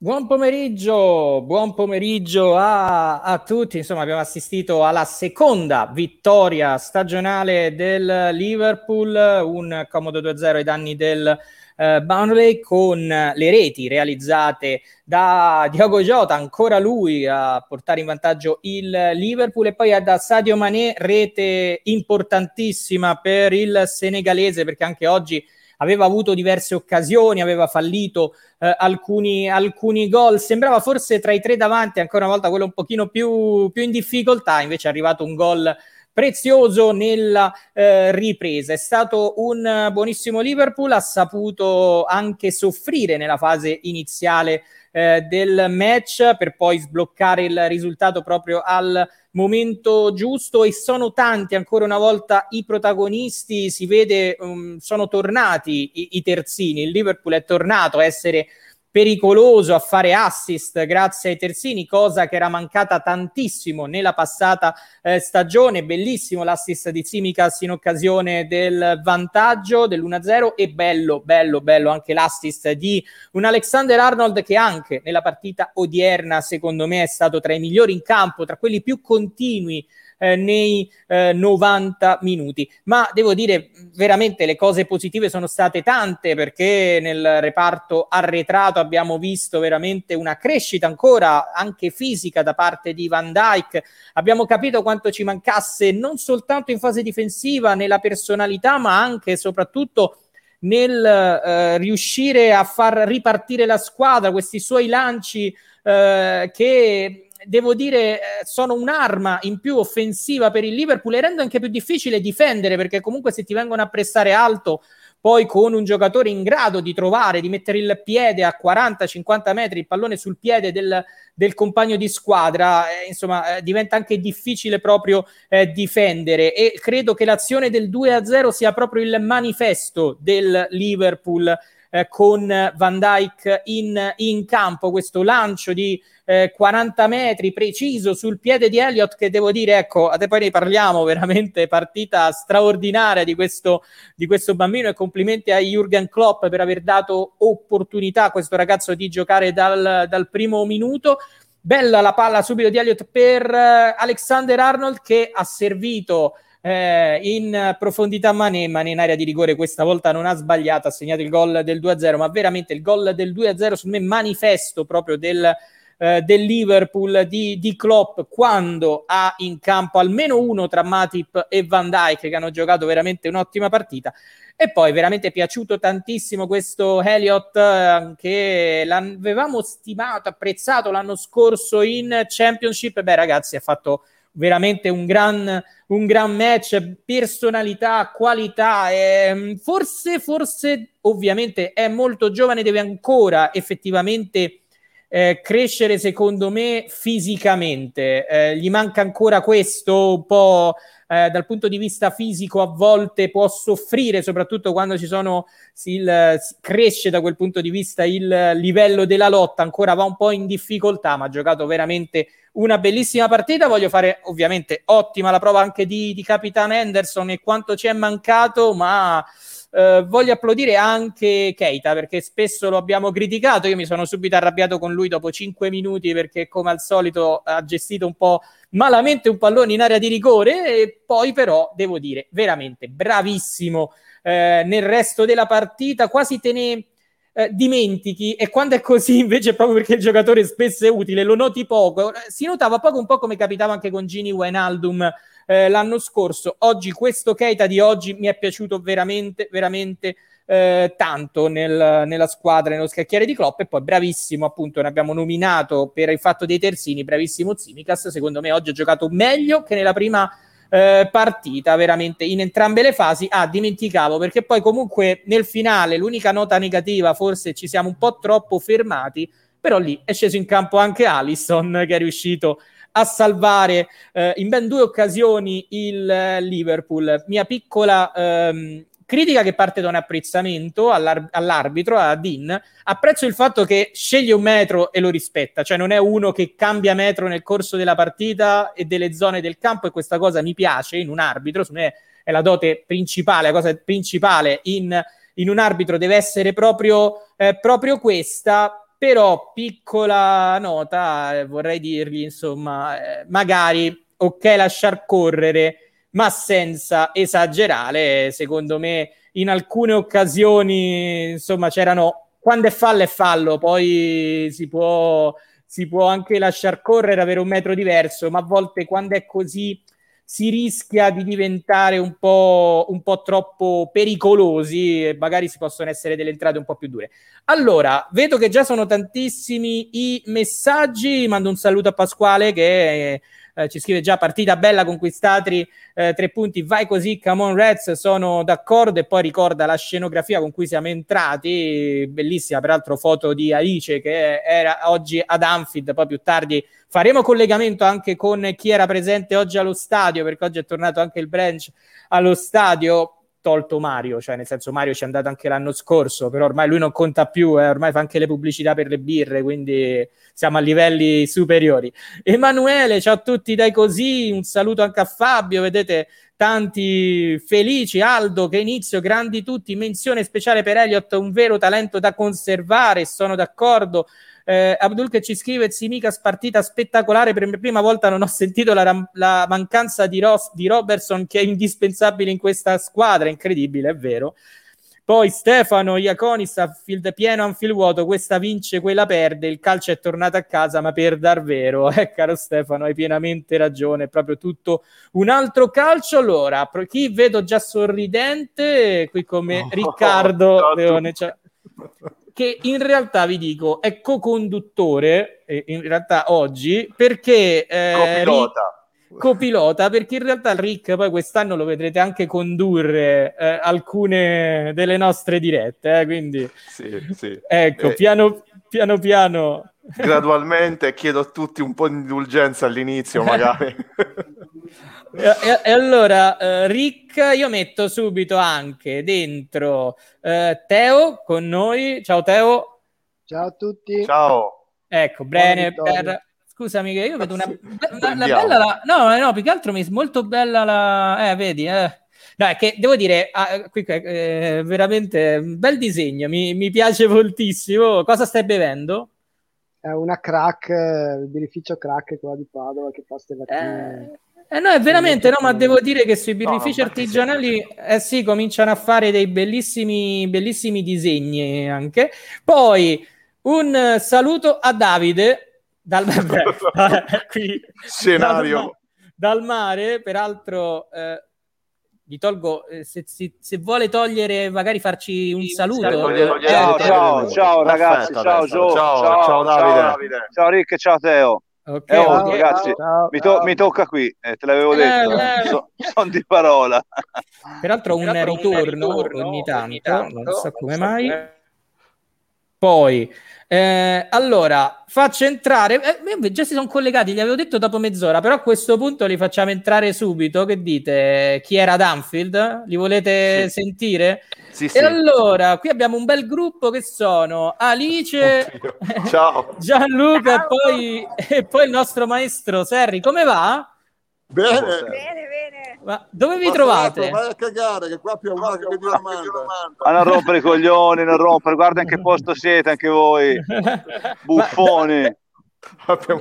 Buon pomeriggio, buon pomeriggio a, a, tutti. Insomma, abbiamo assistito alla seconda vittoria stagionale del Liverpool, un comodo 2-0 ai danni del eh, Burnley con le reti realizzate da Diogo Jota, ancora lui a portare in vantaggio il Liverpool e poi da Sadio Mané, rete importantissima per il senegalese perché anche oggi aveva avuto diverse occasioni, aveva fallito eh, alcuni, alcuni gol, sembrava forse tra i tre davanti ancora una volta quello un pochino più, più in difficoltà, invece è arrivato un gol prezioso nella eh, ripresa. È stato un buonissimo Liverpool, ha saputo anche soffrire nella fase iniziale eh, del match per poi sbloccare il risultato proprio al momento giusto. E sono tanti ancora una volta i protagonisti, si vede um, sono tornati i, i terzini, il Liverpool è tornato a essere pericoloso a fare assist grazie ai terzini, cosa che era mancata tantissimo nella passata eh, stagione. Bellissimo l'assist di Simicas in occasione del vantaggio dell'1-0 e bello, bello, bello anche l'assist di un Alexander Arnold che anche nella partita odierna secondo me è stato tra i migliori in campo, tra quelli più continui eh, nei eh, 90 minuti. Ma devo dire veramente le cose positive sono state tante perché nel reparto arretrato abbiamo visto veramente una crescita ancora anche fisica da parte di Van Dyke. Abbiamo capito quanto ci mancasse non soltanto in fase difensiva nella personalità, ma anche e soprattutto nel eh, riuscire a far ripartire la squadra, questi suoi lanci eh, che devo dire, eh, sono un'arma in più offensiva per il Liverpool e rende anche più difficile difendere perché comunque se ti vengono a pressare alto poi con un giocatore in grado di trovare, di mettere il piede a 40-50 metri, il pallone sul piede del, del compagno di squadra, eh, insomma, eh, diventa anche difficile proprio eh, difendere. E credo che l'azione del 2-0 sia proprio il manifesto del Liverpool eh, con Van Dyke in, in, campo, questo lancio di eh, 40 metri preciso sul piede di Elliott che devo dire, ecco, poi ne parliamo, veramente partita straordinaria di questo, di questo bambino e complimenti a Jürgen Klopp per aver dato opportunità a questo ragazzo di giocare dal, dal primo minuto. Bella la palla subito di Elliott per uh, Alexander Arnold che ha servito eh, in profondità Mane, Mane in area di rigore questa volta non ha sbagliato, ha segnato il gol del 2-0, ma veramente il gol del 2-0 su me manifesto proprio del, eh, del Liverpool di, di, Klopp quando ha in campo almeno uno tra Matip e Van Dijk che hanno giocato veramente un'ottima partita. E poi veramente piaciuto tantissimo questo Elliott eh, che l'avevamo stimato, apprezzato l'anno scorso in Championship. Beh, ragazzi, ha fatto veramente un gran, un gran match, personalità, qualità. Eh, forse, forse, ovviamente è molto giovane, deve ancora effettivamente eh, crescere, secondo me, fisicamente. Eh, gli manca ancora questo un po'. Eh, dal punto di vista fisico a volte può soffrire, soprattutto quando ci sono, si, il, si cresce da quel punto di vista il livello della lotta, ancora va un po' in difficoltà, ma ha giocato veramente una bellissima partita. Voglio fare ovviamente ottima la prova anche di, di Capitan Henderson e quanto ci è mancato, ma eh, voglio applaudire anche Keita perché spesso lo abbiamo criticato. Io mi sono subito arrabbiato con lui dopo 5 minuti perché, come al solito, ha gestito un po' malamente un pallone in area di rigore. E poi, però, devo dire, veramente bravissimo eh, nel resto della partita, quasi tenere eh, dimentichi e quando è così invece proprio perché il giocatore spesso è utile lo noti poco. Si notava poco un po' come capitava anche con Gini Wijnaldum eh, l'anno scorso. Oggi questo Keita di oggi mi è piaciuto veramente veramente eh, tanto nel, nella squadra, nello scacchiere di Klopp. E poi bravissimo appunto, ne abbiamo nominato per il fatto dei terzini, bravissimo Zimicas, secondo me oggi ha giocato meglio che nella prima eh, partita veramente in entrambe le fasi. Ah, dimenticavo perché poi comunque nel finale l'unica nota negativa, forse ci siamo un po' troppo fermati, però lì è sceso in campo anche Allison che è riuscito a salvare eh, in ben due occasioni il eh, Liverpool. Mia piccola ehm, critica che parte da un apprezzamento all'ar- all'arbitro, a Dean. Apprezzo il fatto che sceglie un metro e lo rispetta, cioè non è uno che cambia metro nel corso della partita e delle zone del campo e questa cosa mi piace in un arbitro, su me è la dote principale, la cosa principale in, in un arbitro deve essere proprio, eh, proprio questa però piccola nota, eh, vorrei dirgli, insomma, eh, magari ok lasciar correre, ma senza esagerare, secondo me in alcune occasioni, insomma, c'erano quando è fallo è fallo, poi si può, si può anche lasciar correre, avere un metro diverso, ma a volte quando è così si rischia di diventare un po', un po' troppo pericolosi e magari si possono essere delle entrate un po' più dure. Allora, vedo che già sono tantissimi i messaggi, mando un saluto a Pasquale che eh, ci scrive già partita bella, conquistati eh, tre punti, vai così, come on Reds, sono d'accordo. E poi ricorda la scenografia con cui siamo entrati, bellissima, peraltro foto di Alice che era oggi ad Anfield, poi più tardi faremo collegamento anche con chi era presente oggi allo stadio, perché oggi è tornato anche il branch allo stadio, tolto Mario, cioè nel senso Mario ci è andato anche l'anno scorso, però ormai lui non conta più, eh, ormai fa anche le pubblicità per le birre, quindi siamo a livelli superiori. Emanuele, ciao a tutti, dai così, un saluto anche a Fabio, vedete tanti felici, Aldo, che inizio, grandi tutti, menzione speciale per Elliott, un vero talento da conservare, sono d'accordo. Eh, Abdul che ci scrive Zimikas partita spettacolare per la prima volta non ho sentito la, la mancanza di, Ross, di Robertson che è indispensabile in questa squadra. Incredibile è vero. Poi Stefano Iaconis a field pieno, Anfield vuoto, questa vince, quella perde, il calcio è tornato a casa, ma per dar vero, eh, caro Stefano, hai pienamente ragione, è proprio tutto un altro calcio. Allora, chi vedo già sorridente, qui come Riccardo oh, Leone, cioè, che in realtà vi dico è co-conduttore, eh, in realtà oggi, perché... Eh, copilota. Rick, copilota, perché in realtà Rick poi quest'anno lo vedrete anche condurre eh, alcune delle nostre dirette, eh, quindi... Sì, sì. Ecco, eh, piano, piano piano... Gradualmente chiedo a tutti un po' di indulgenza all'inizio, magari. E, e, e, allora, uh, Rick, io metto subito anche dentro uh, Teo con noi. Ciao Teo. Ciao a tutti. Ciao. Ecco, bene. Per... Scusami che io vedo una, una, una bella... La... No, no, più che altro mi è molto bella la... Eh, vedi, eh. No, è che devo dire, ah, qui, eh, veramente un bel disegno, mi, mi, piace moltissimo. Cosa stai bevendo? È una crack, il birrificio crack qua di Padova che fa ste mattine. Eh eh no, è veramente, no, ma devo dire che sui birrifici no, artigianali eh sì, cominciano a fare dei bellissimi, bellissimi disegni anche. Poi un saluto a Davide dal, beh, qui, scenario dal, dal, mare, peraltro eh, gli tolgo eh, se, se, se, vuole togliere magari farci un saluto. eh, ciao, ciao, ciao ragazzi ciao, ciao, ciao, ciao, Davide. Ciao Rick ciao Teo. Okay, eh, oh, ragazzi, ciao, mi, to- ciao. mi, tocca qui, eh, te l'avevo detto, eh, so- sono di parola. Peraltro un, Peraltro ritorno, un ritorno ogni tanto, ogni tanto non so come mai. Poi, eh, allora, faccio entrare, eh, già si sono collegati, gli avevo detto dopo mezz'ora, però a questo punto li facciamo entrare subito. Che dite? Chi era Danfield? Li volete sì. sentire? Sì, e sì. allora, qui abbiamo un bel gruppo che sono Alice, Ciao. Gianluca Ciao. E, poi, e poi il nostro maestro Serri. Come va? Bene. Bene, bene. Ma dove vi Ma trovate? Vai a cagare, che qua più una che vi domanda. A non rompere i coglioni, non rompere. Guarda in che posto siete anche voi. Buffoni.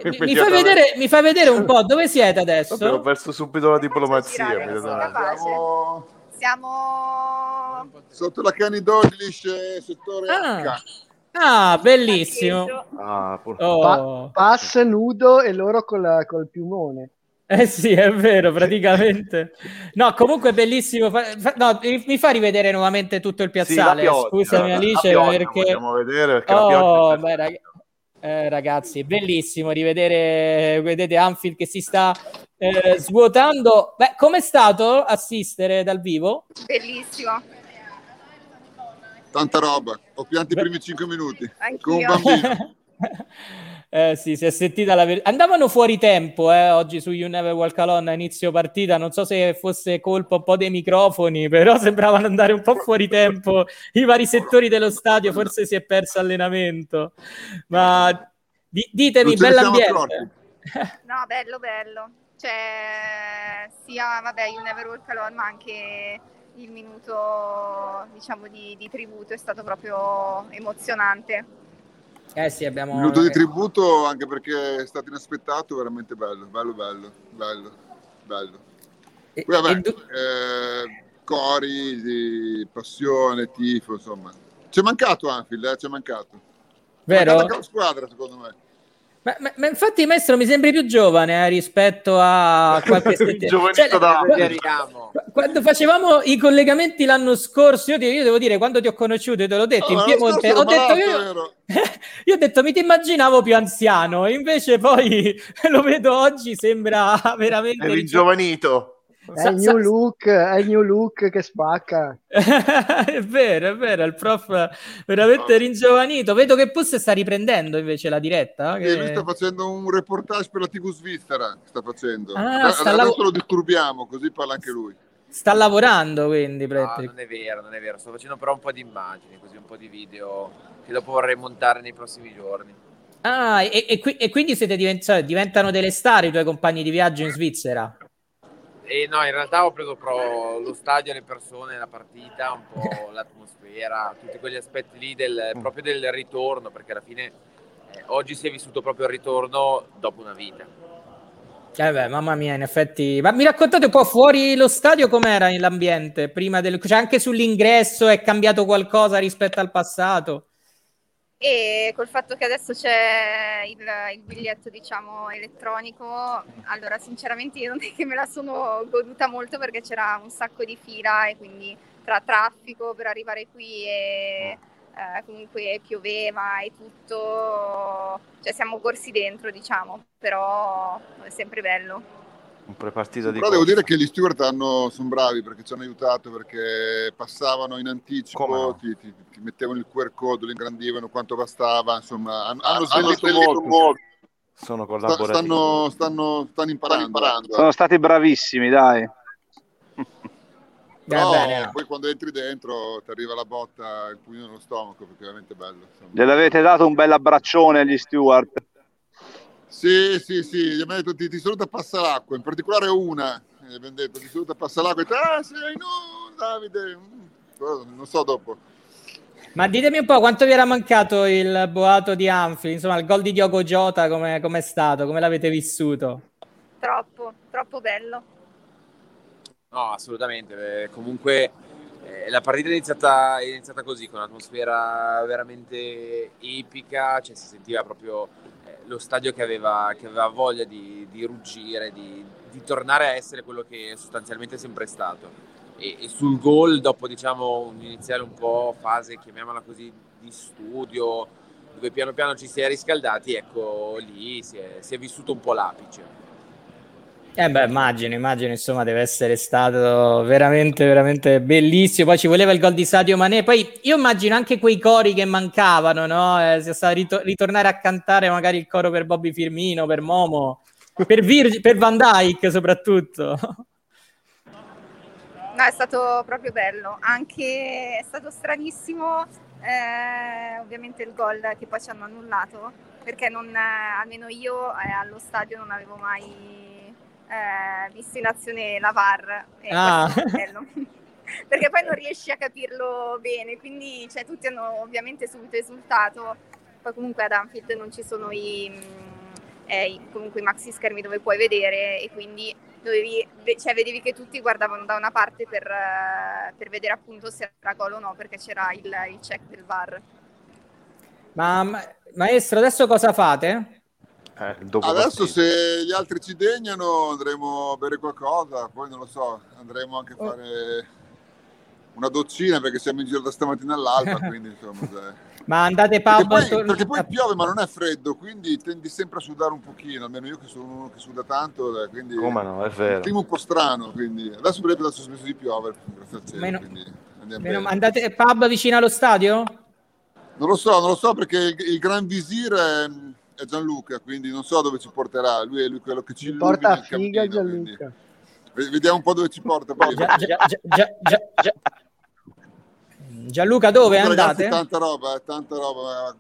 Mi, mi, fai vedere, mi fai vedere un po' dove siete adesso? Vabbè, ho perso subito la diplomazia. Siamo... Siamo sotto la Canidoglis, settore ah. H. Ah, bellissimo. Ah, oh. pa- pass nudo e loro col, col piumone. Eh sì, è vero, praticamente. No, comunque bellissimo. No, mi fa rivedere nuovamente tutto il piazzale. Sì, Scusami Alice, perché... Vogliamo vedere perché oh, beh, rag... eh, ragazzi, bellissimo rivedere, vedete Anfield che si sta eh, svuotando. Beh, com'è stato assistere dal vivo? Bellissimo. Tanta roba. Ho pianto i primi 5 minuti. Anch'io. Con un bambino. eh sì, si è sentita la verità. Andavano fuori tempo eh, oggi su You Never Walk Alone a inizio partita. Non so se fosse colpa un po' dei microfoni, però sembravano andare un po' fuori tempo i vari settori dello stadio. Forse si è perso allenamento. Ma di- ditemi, bell'ambiente. No, bello, bello c'è sia vabbè, You Never Walk Alone, ma anche il minuto diciamo, di, di tributo è stato proprio emozionante. Eh sì, abbiamo... Minuto di tributo anche perché è stato inaspettato, veramente bello, bello, bello, bello, bello. Poi vabbè, du- eh, cori, di passione, tifo, insomma. Ci è mancato Anfield, eh, ci è mancato. Vero? È squadra, secondo me. Ma, ma, ma, infatti, maestro, mi sembri più giovane eh, rispetto a qualche settimana. cioè, da quando, quando facevamo i collegamenti l'anno scorso, io, io, devo dire, quando ti ho conosciuto, te l'ho detto oh, in Piemonte, ho detto io, io ho detto mi ti immaginavo più anziano, invece poi lo vedo oggi, sembra veramente è ringiovanito. È il new look, è il new look che spacca. è vero, è vero, il prof veramente oh. ringiovanito. Vedo che Puss sta riprendendo invece la diretta. Che... lui sta facendo un reportage per la TV svizzera. Sta facendo. Ah, sta Adesso lav- lo disturbiamo, così parla anche lui. Sta lavorando quindi, No, non è vero, non è vero. Sto facendo però un po' di immagini, così un po' di video che dopo vorrei montare nei prossimi giorni. Ah, e, e, e quindi siete divent- cioè, diventano delle star i tuoi compagni di viaggio in Svizzera? E no, in realtà ho preso però lo stadio, le persone, la partita, un po' l'atmosfera, tutti quegli aspetti lì del, mm. proprio del ritorno, perché alla fine eh, oggi si è vissuto proprio il ritorno dopo una vita. Eh beh, mamma mia, in effetti. Ma mi raccontate un po' fuori lo stadio com'era l'ambiente? Prima del... Cioè anche sull'ingresso è cambiato qualcosa rispetto al passato? E col fatto che adesso c'è il, il, biglietto, diciamo, elettronico, allora sinceramente io non è che me la sono goduta molto perché c'era un sacco di fila e quindi tra traffico per arrivare qui e eh, comunque pioveva e tutto, cioè siamo corsi dentro, diciamo, però è sempre bello un prepartito di però devo dire che gli steward hanno, sono bravi perché ci hanno aiutato perché passavano in anticipo no? ti, ti, ti, mettevano il QR code lo ingrandivano quanto bastava insomma hanno, hanno snellito molto. molto sono collaborativi stanno, stanno, stanno, imparando. imparando sono stati bravissimi dai Però bene, poi quando entri dentro ti arriva la botta il pugno nello stomaco perché è veramente bello insomma. gliel'avete dato un bel abbraccione agli steward sì, sì, sì, gli abbiamo detto ti, ti saluta Passalacqua, in particolare una, gli abbiamo detto ti saluta Passalacqua e detto, ah sei no Davide, mm, non so dopo. Ma ditemi un po' quanto vi era mancato il boato di Anfield, insomma il gol di Diogo Jota come è stato, come l'avete vissuto? Troppo, troppo bello. No, assolutamente, eh, comunque eh, la partita è iniziata, è iniziata così, con un'atmosfera veramente epica, cioè si sentiva proprio lo stadio che aveva, che aveva voglia di, di ruggire, di, di, tornare a essere quello che sostanzialmente è sempre stato. E, e sul gol, dopo diciamo un iniziale un po' fase, chiamiamola così, di studio, dove piano piano ci si è riscaldati, ecco lì si è, si è vissuto un po' l'apice. Eh beh, immagino, immagino, insomma, deve essere stato veramente, veramente bellissimo. Poi ci voleva il gol di Sadio Manè. Poi io immagino anche quei cori che mancavano, no? Eh, sia stato ritor- ritornare a cantare magari il coro per Bobby Firmino, per Momo, per, Vir- per Van Dyke soprattutto. No, è stato proprio bello. Anche è stato stranissimo, eh, ovviamente, il gol che poi ci hanno annullato, perché non, eh, almeno io eh, allo stadio non avevo mai eh, visto in azione la VAR. Ah. Perché poi non riesci a capirlo bene, quindi cioè, tutti hanno ovviamente subito esultato. Poi comunque ad Anfield non ci sono i, mm, eh, comunque i maxi schermi dove puoi vedere e quindi dovevi, cioè, vedevi che tutti guardavano da una parte per, per vedere appunto se era gol o no perché c'era il, il check del VAR. Ma maestro, adesso cosa fate? Eh, Adesso se gli altri ci degnano andremo a bere qualcosa, poi non lo so, andremo anche a oh. fare una dozzina perché siamo in giro da stamattina all'alba, quindi insomma... Dai. Ma andate pub perché poi, perché poi piove ma non è freddo, quindi tendi sempre a sudare un pochino, almeno io che sono uno che suda tanto, dai, quindi Come no, è vero. Clima un po' strano, quindi adesso per adesso smesso di piovere, grazie al cielo, meno, meno, andate pub vicino allo stadio? Non lo so, non lo so perché il, il Gran Visir è è Gianluca, quindi non so dove ci porterà. Lui è lui quello che ci porta a figa cammino, Gianluca. Quindi... Vediamo un po' dove ci porta. Poi. Gia, gia, gia, Gianluca, dove Comunque, andate? Ragazzi, tanta roba, tanta roba.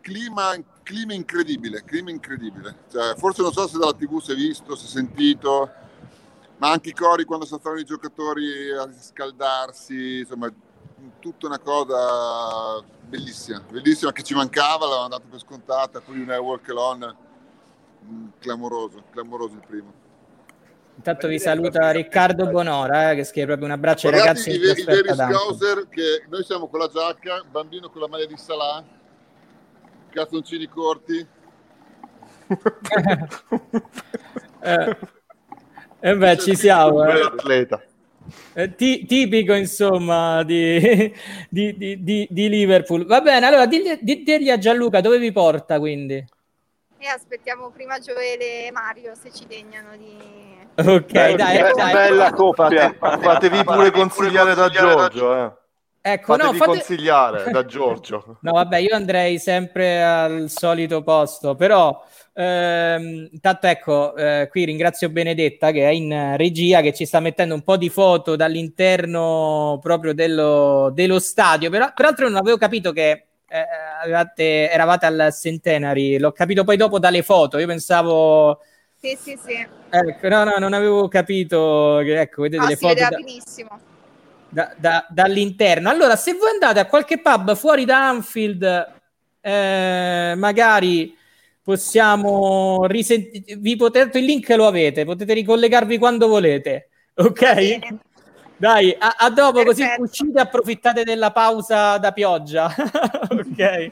Clima, clima incredibile, clima incredibile. Cioè, forse non so se dalla TV si è visto, si è sentito, ma anche i cori quando stavano i giocatori a scaldarsi, insomma, tutta una cosa bellissima, bellissima che ci mancava, l'avevamo dato per scontata, poi un Walk Alone, mm, clamoroso, clamoroso il primo. Intanto vi saluta Riccardo Bonora, eh, che scrive proprio un abbraccio ai ragazzi. I, i veri scouser che noi siamo con la giacca, bambino con la maglia di Salah, cazzoncini corti. eh, eh beh, ci siamo. Eh. atleta. Eh, tipico insomma di, di, di, di, Liverpool. Va bene, allora digli, digli a Gianluca dove vi porta quindi. E aspettiamo prima Gioele e Mario se ci degnano di... Ok, dai, dai, dai. Bella coppia. Fatevi pure consigliare da Giorgio, eh. Ecco, Fatevi no, fate... consigliare da Giorgio. no, vabbè, io andrei sempre al solito posto, però ehm, intanto ecco, eh, qui ringrazio Benedetta che è in regia, che ci sta mettendo un po' di foto dall'interno proprio dello, dello stadio, però, peraltro non avevo capito che eh, avevate, eravate al Centenary, l'ho capito poi dopo dalle foto, io pensavo... Sì, sì, sì. Ecco, no, no, non avevo capito che, ecco, vedete no, le foto... Da... benissimo da, da, dall'interno. Allora, se voi andate a qualche pub fuori da Anfield, eh, magari possiamo risentire. Vi potete, il link lo avete, potete ricollegarvi quando volete. Ok? Dai, a, a dopo, Perfetto. così uscite e approfittate della pausa da pioggia. ok.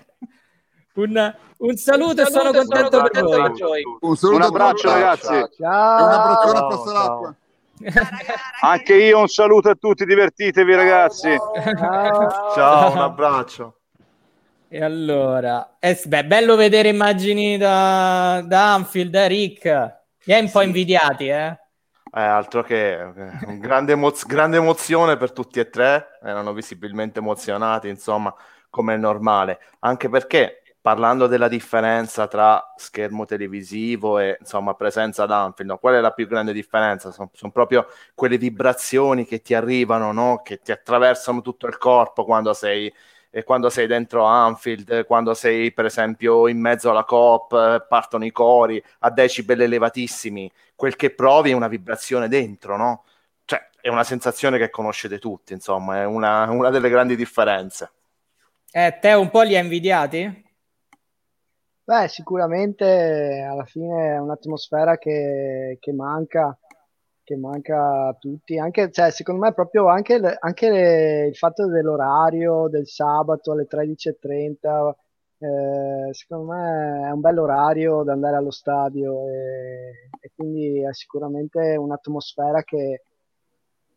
Un, un, saluto, un saluto e sono contento, sono per, voi. per voi. Un, un abbraccio, ragazzi. Ciao. Un abbraccione a Passa l'acqua. Anche io un saluto a tutti, divertitevi ragazzi. Ciao, Ciao un abbraccio. E allora, eh, beh, bello vedere immagini da, da Anfield, eh, Rick. Mi è un po' invidiati, eh? Eh, altro che eh, grande, emoz- grande emozione per tutti e tre, erano visibilmente emozionati, insomma, come è normale, anche perché parlando della differenza tra schermo televisivo e insomma presenza ad Anfield, no? qual è la più grande differenza? Sono, sono proprio quelle vibrazioni che ti arrivano, no? che ti attraversano tutto il corpo quando sei, eh, quando sei dentro Anfield, quando sei per esempio in mezzo alla coop, eh, partono i cori a decibel elevatissimi, quel che provi è una vibrazione dentro, no? Cioè, è una sensazione che conoscete tutti, insomma, è una, una delle grandi differenze. Eh, te un po' li hai invidiati? Beh, sicuramente alla fine è un'atmosfera che, che manca, che manca a tutti. Anche, cioè, secondo me proprio anche, anche le, il fatto dell'orario del sabato alle 13.30, eh, secondo me è un bel orario da andare allo stadio e, e quindi è sicuramente un'atmosfera che,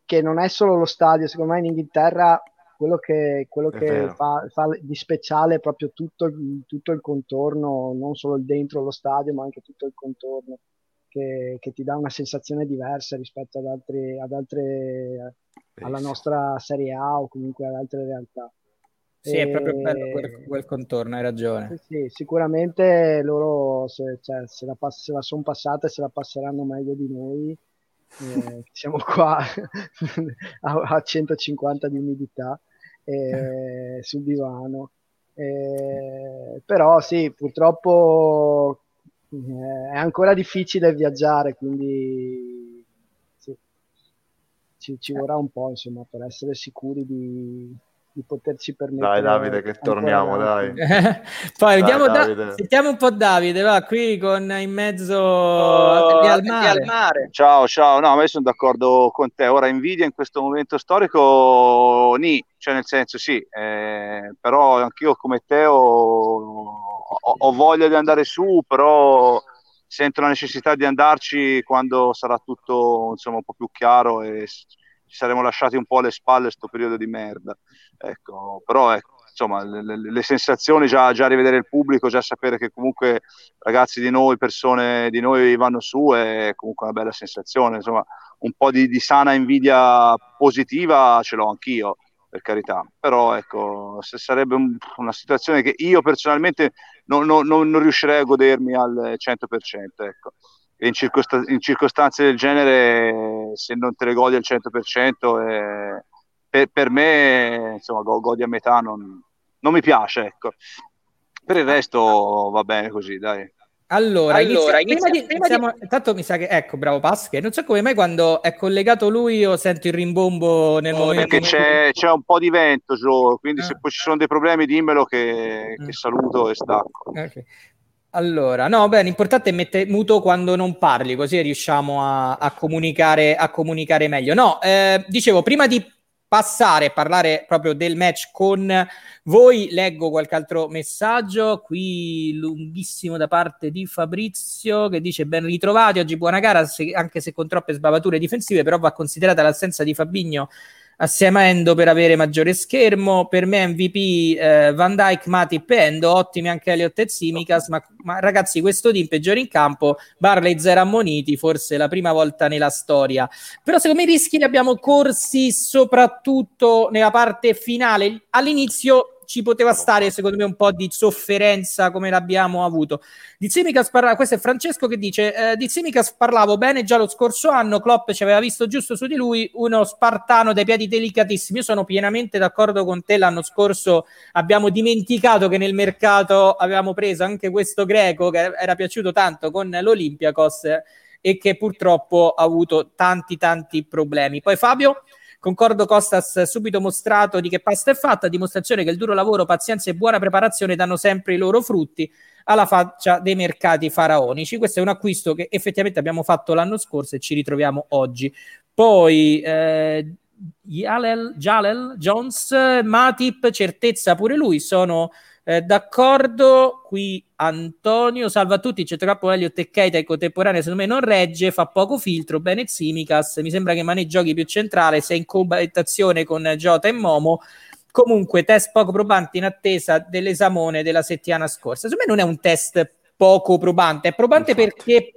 che non è solo lo stadio, secondo me in Inghilterra quello che, quello che fa, fa, di speciale è proprio tutto, tutto, il contorno, non solo il dentro lo stadio, ma anche tutto il contorno, che, che ti dà una sensazione diversa rispetto ad, altri, ad altre, alla nostra Serie A o comunque ad altre realtà. Sì, e... è proprio bello quel, quel, contorno, hai ragione. Sì, sicuramente loro se, cioè, se la, pass- se la sono passata e se la passeranno meglio di noi. Eh, siamo qua a, a 150 di umidità eh, sul divano. Eh, però sì, purtroppo eh, è ancora difficile viaggiare, quindi sì, ci, ci vorrà un po' insomma per essere sicuri di, di poterci permettere. Dai Davide che torniamo, dai. Poi vediamo, da, sentiamo un po' Davide, va qui con in mezzo oh, al, mare. al, mare. Ciao, ciao, no, ma sono d'accordo con te. Ora invidia in questo momento storico, ni, cioè nel senso sì, eh, però anch'io come te ho, ho, ho voglia di andare su, però sento la necessità di andarci quando sarà tutto insomma un po' più chiaro e ci saremo lasciati un po' alle spalle questo periodo di merda. Ecco, però ecco, insomma, le, le, le sensazioni, già, già, rivedere il pubblico, già sapere che comunque ragazzi di noi, persone di noi vanno su è comunque una bella sensazione. Insomma, un po' di, di sana invidia positiva ce l'ho anch'io, per carità. Però ecco, se sarebbe un, una situazione che io personalmente non, non, non riuscirei a godermi al 100%. Ecco in, circost- in, circostanze del genere se non te le godi al 100% eh, per, per, me insomma godi a metà non, non mi piace ecco per il resto va bene così dai Allora, allora inizia, prima di, prima iniziamo, di... intanto mi sa che, ecco, bravo Pasche, non so come mai quando è collegato lui io sento il rimbombo nel oh, momento. Perché c'è, c'è, un po' di vento, Gio, quindi ah. se poi ci sono dei problemi dimmelo che, che ah. saluto e stacco. Okay. Allora, no, beh, l'importante è mettere muto quando non parli, così riusciamo a, a, comunicare, a comunicare, meglio. No, eh, dicevo, prima di passare a parlare proprio del match con voi, leggo qualche altro messaggio, qui lunghissimo da parte di Fabrizio che dice ben ritrovati, oggi buona gara, se, anche se con troppe sbavature difensive, però va considerata l'assenza di Fabigno assieme a Endo per avere maggiore schermo. Per me MVP eh, Van Dyke, Matip e Endo, ottimi anche Elliott e Simicas, ma, ma, ragazzi questo team peggiore in campo, Barley zero ammoniti, forse la prima volta nella storia. Però secondo me i rischi li abbiamo corsi soprattutto nella parte finale. All'inizio ci poteva stare secondo me un po' di sofferenza come l'abbiamo avuto. Di Simicas parla, questo è Francesco che dice eh, di Simicas parlavo bene già lo scorso anno, Klopp ci aveva visto giusto su di lui, uno spartano dai piedi delicatissimi. Io sono pienamente d'accordo con te, l'anno scorso abbiamo dimenticato che nel mercato avevamo preso anche questo greco che era piaciuto tanto con l'Olympiakos e che purtroppo ha avuto tanti tanti problemi. Poi Fabio Concordo Costas subito mostrato di che pasta è fatta, dimostrazione che il duro lavoro, pazienza e buona preparazione danno sempre i loro frutti alla faccia dei mercati faraonici. Questo è un acquisto che effettivamente abbiamo fatto l'anno scorso e ci ritroviamo oggi. Poi eh, Jalel, Jalel Jones, Matip, certezza pure lui, sono eh, d'accordo, qui Antonio, salva a tutti, c'è troppo Elliott e Keita in contemporanea, secondo me non regge, fa poco filtro, bene Simicas, mi sembra che Mane giochi più centrale, sei in coabitazione con Jota e Momo, comunque test poco probante in attesa dell'esamone della settimana scorsa. Secondo me non è un test poco probante, è probante Infatti. perché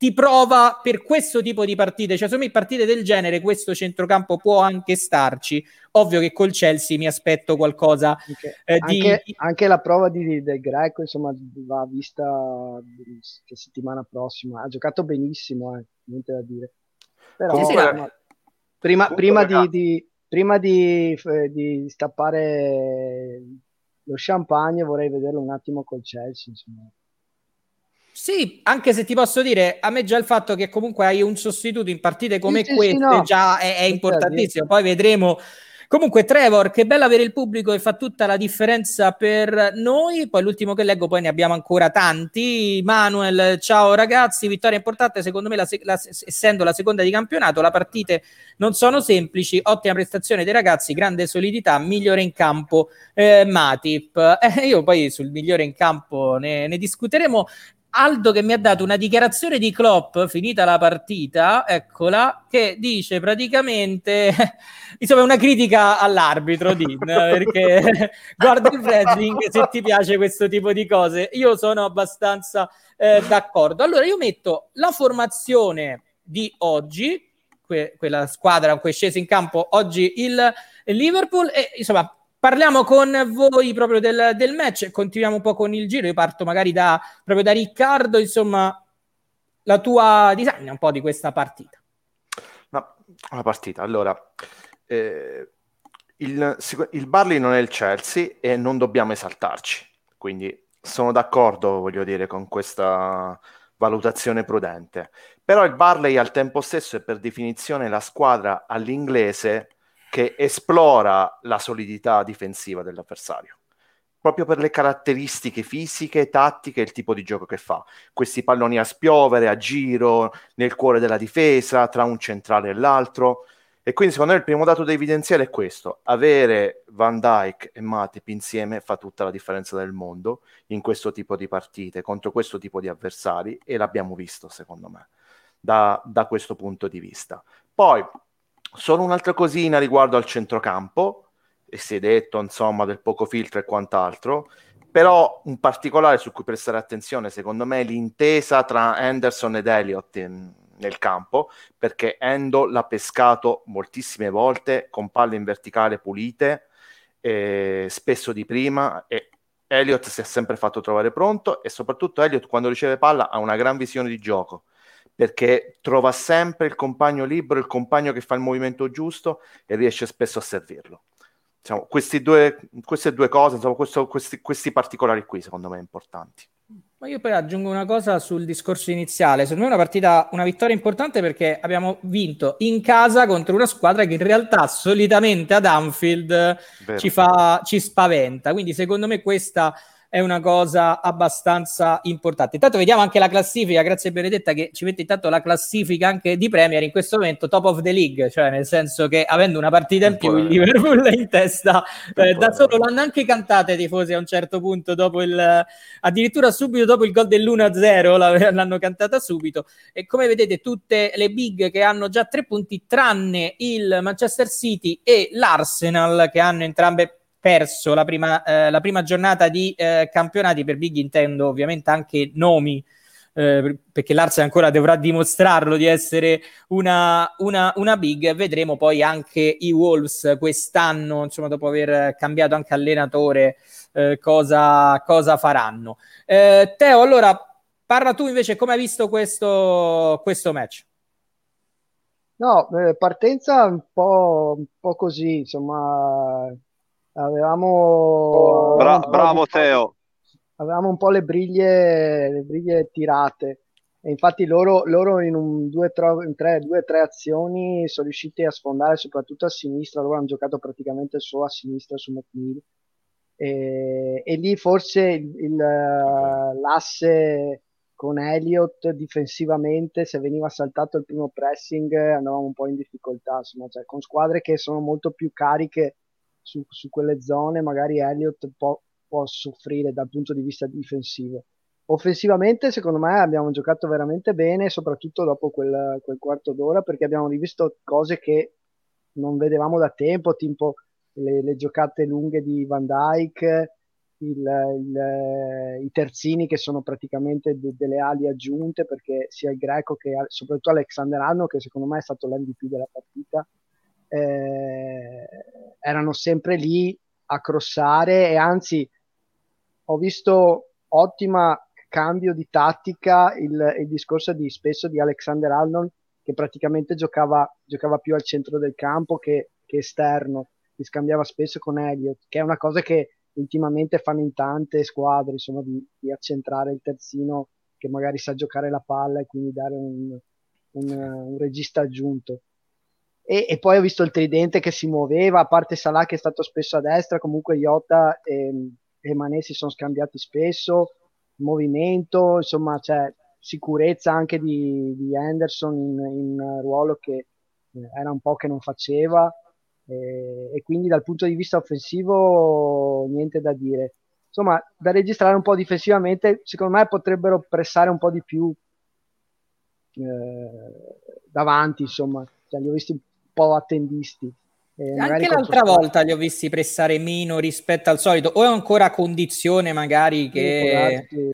ti prova per questo tipo di partite, cioè secondo me partite del genere questo centrocampo può anche starci, ovvio che col Chelsea mi aspetto qualcosa okay. eh, di... Anche, anche, la prova di, del Greco insomma va vista la settimana prossima, ha giocato benissimo, eh, niente da dire. Però sì, sì, no, prima, prima, di, di, prima di, eh, di stappare lo champagne vorrei vederlo un attimo col Chelsea insomma sì, anche se ti posso dire, a me già il fatto che comunque hai un sostituto in partite come sì, queste sì, no. già è, è importantissimo. Poi vedremo. Comunque, Trevor, che bello avere il pubblico e fa tutta la differenza per noi. Poi l'ultimo che leggo, poi ne abbiamo ancora tanti. Manuel, ciao ragazzi, vittoria importante. Secondo me, la, la, essendo la seconda di campionato, le partite non sono semplici. Ottima prestazione dei ragazzi, grande solidità, migliore in campo eh, Matip. Eh, io poi sul migliore in campo ne, ne discuteremo. Aldo che mi ha dato una dichiarazione di Klopp finita la partita, eccola, che dice praticamente, insomma, una critica all'arbitro, Dean, perché guarda il wrestling se ti piace questo tipo di cose. Io sono abbastanza eh, d'accordo. Allora, io metto la formazione di oggi, que- quella squadra cui è sceso in campo oggi il Liverpool, e insomma, Parliamo con voi proprio del, del match, continuiamo un po' con il giro. Io parto magari da, proprio da Riccardo, insomma, la tua design un po' di questa partita. No, la partita, allora, eh, il, il Barley non è il Chelsea e non dobbiamo esaltarci, quindi sono d'accordo, voglio dire, con questa valutazione prudente. Però il Barley al tempo stesso è per definizione la squadra all'inglese che esplora la solidità difensiva dell'avversario proprio per le caratteristiche fisiche, tattiche e il tipo di gioco che fa. Questi palloni a spiovere, a giro, nel cuore della difesa, tra un centrale e l'altro. E quindi secondo me il primo dato da evidenziare è questo. Avere Van Dyke e Matip insieme fa tutta la differenza del mondo in questo tipo di partite, contro questo tipo di avversari, e l'abbiamo visto secondo me, da, da questo punto di vista. Poi Solo un'altra cosina riguardo al centrocampo, e si è detto insomma del poco filtro e quant'altro, però un particolare su cui prestare attenzione secondo me è l'intesa tra Anderson ed Elliott in, nel campo, perché Endo l'ha pescato moltissime volte con palle in verticale pulite, eh, spesso di prima, e Elliott si è sempre fatto trovare pronto e soprattutto Elliott quando riceve palla ha una gran visione di gioco perché trova sempre il compagno libero, il compagno che fa il movimento giusto e riesce spesso a servirlo. Diciamo, due, queste due cose, insomma, questo, questi, questi, particolari qui, secondo me, importanti. Ma io poi aggiungo una cosa sul discorso iniziale. Secondo me è una partita, una vittoria importante perché abbiamo vinto in casa contro una squadra che in realtà solitamente ad Anfield ci, fa, ci spaventa. Quindi secondo me questa è una cosa abbastanza importante. Intanto vediamo anche la classifica, grazie Benedetta che ci mette intanto la classifica anche di Premier in questo momento top of the league, cioè nel senso che avendo una partita in più il Liverpool è in testa eh, da solo, l'hanno anche cantata i tifosi a un certo punto dopo il addirittura subito dopo il gol dell'1-0 l'hanno cantata subito. E come vedete tutte le big che hanno già tre punti tranne il Manchester City e l'Arsenal che hanno entrambe perso la prima, eh, la prima giornata di eh, campionati, per Big intendo ovviamente anche nomi, eh, perché l'Arsenal ancora dovrà dimostrarlo di essere una, una, una, big. Vedremo poi anche i Wolves quest'anno, insomma, dopo aver cambiato anche allenatore, eh, cosa, cosa, faranno. Eh, Teo, allora parla tu invece come hai visto questo, questo match. No, eh, partenza un po', un po' così, insomma, Avevamo, Bra- bravo Teo. Avevamo un po' le briglie, le briglie tirate. E infatti loro, loro in, un, due, tre, tre, due, tre azioni sono riusciti a sfondare soprattutto a sinistra, loro hanno giocato praticamente solo a sinistra su McNeil. E, e lì forse il, il, l'asse con Elliott difensivamente, se veniva saltato il primo pressing andavamo un po' in difficoltà, insomma, cioè, con squadre che sono molto più cariche su, su quelle zone magari Elliott può, può soffrire dal punto di vista difensivo. Offensivamente, secondo me, abbiamo giocato veramente bene, soprattutto dopo quel, quel quarto d'ora, perché abbiamo rivisto cose che non vedevamo da tempo, tipo le, le giocate lunghe di Van Dyke, i terzini che sono praticamente de, delle ali aggiunte, perché sia il greco che soprattutto Alexander Arno, che secondo me è stato l'MVP della partita, eh, erano sempre lì a crossare e anzi ho visto ottima cambio di tattica il, il discorso di spesso di Alexander Arnold che praticamente giocava, giocava più al centro del campo che, che esterno, si scambiava spesso con Elliott, che è una cosa che ultimamente fanno in tante squadre, insomma, di, di accentrare il terzino che magari sa giocare la palla e quindi dare un, un, un regista aggiunto e, e, poi ho visto il tridente che si muoveva, a parte Salah che è stato spesso a destra, comunque Iota e, e Mané si sono scambiati spesso, movimento, insomma c'è sicurezza anche di, di Anderson in, in, ruolo che eh, era un po' che non faceva eh, e quindi dal punto di vista offensivo niente da dire. Insomma, da registrare un po' difensivamente, secondo me potrebbero pressare un po' di più eh, davanti, insomma, cioè, li ho visti po' attendisti. Eh, Anche l'altra volta li ho visti pressare meno rispetto al solito, o è ancora condizione magari che... Può darsi,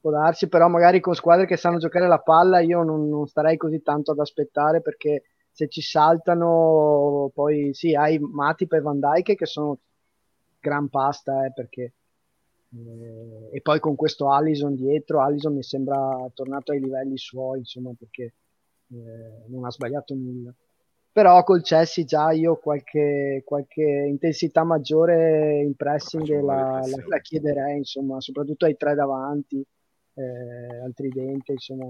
può darsi, però magari con squadre che sanno giocare la palla io non, non starei così tanto ad aspettare perché se ci saltano poi sì, hai Matip e Van Dyke che sono gran pasta eh, perché eh, e poi con questo Allison dietro Allison mi sembra tornato ai livelli suoi insomma perché eh, non ha sbagliato nulla però col Chelsea già io qualche, qualche intensità maggiore in pressing la, la, la, chiederei, insomma, soprattutto ai tre davanti, eh, al tridente, insomma,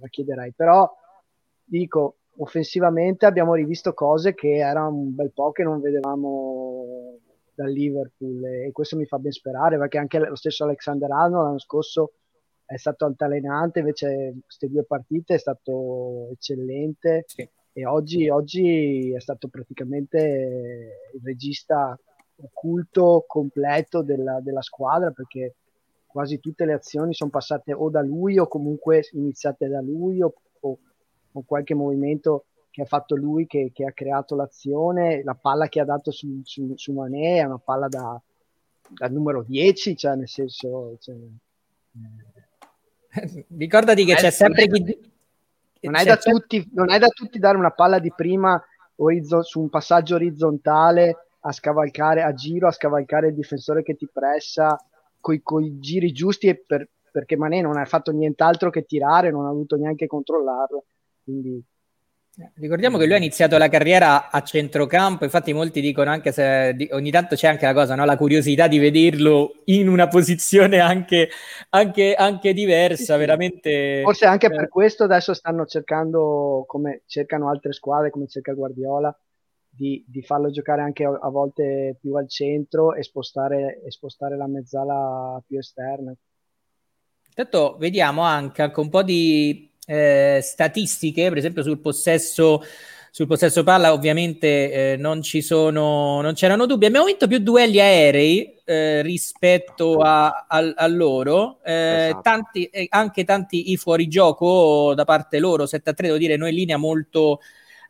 la chiederei. Però dico, offensivamente abbiamo rivisto cose che era un bel po' che non vedevamo dal Liverpool e questo mi fa ben sperare perché anche lo stesso Alexander Arnold l'anno scorso è stato altalenante, invece queste due partite è stato eccellente. Sì e oggi, oggi è stato praticamente il regista occulto completo della, della squadra perché quasi tutte le azioni sono passate o da lui o comunque iniziate da lui o, o, o qualche movimento che ha fatto lui che, che, ha creato l'azione, la palla che ha dato su, su, su Mané è una palla da, da numero 10, cioè nel senso... Cioè, eh. Ricordati che c'è sempre chi, non è, da tutti, non è da tutti dare una palla di prima orizzo- su un passaggio orizzontale a scavalcare a giro, a scavalcare il difensore che ti pressa coi, coi giri giusti per, perché Mané non ha fatto nient'altro che tirare, non ha avuto neanche controllarlo. Quindi Ricordiamo che lui ha iniziato la carriera a centrocampo, infatti molti dicono anche se ogni tanto c'è anche la cosa, no? la curiosità di vederlo in una posizione anche, anche, anche diversa, veramente. Forse anche eh. per questo adesso stanno cercando, come cercano altre squadre, come cerca Guardiola, di, di farlo giocare anche a, a, volte più al centro e spostare, e spostare la mezzala più esterna. Intanto vediamo anche un po' di eh, statistiche, per esempio sul possesso, sul possesso palla ovviamente eh, non ci sono, non c'erano dubbi. Abbiamo vinto più duelli aerei eh, rispetto a, a, a loro, eh, esatto. tanti, eh, anche tanti i fuorigioco da parte loro, 7 a 3, devo dire, noi in linea molto,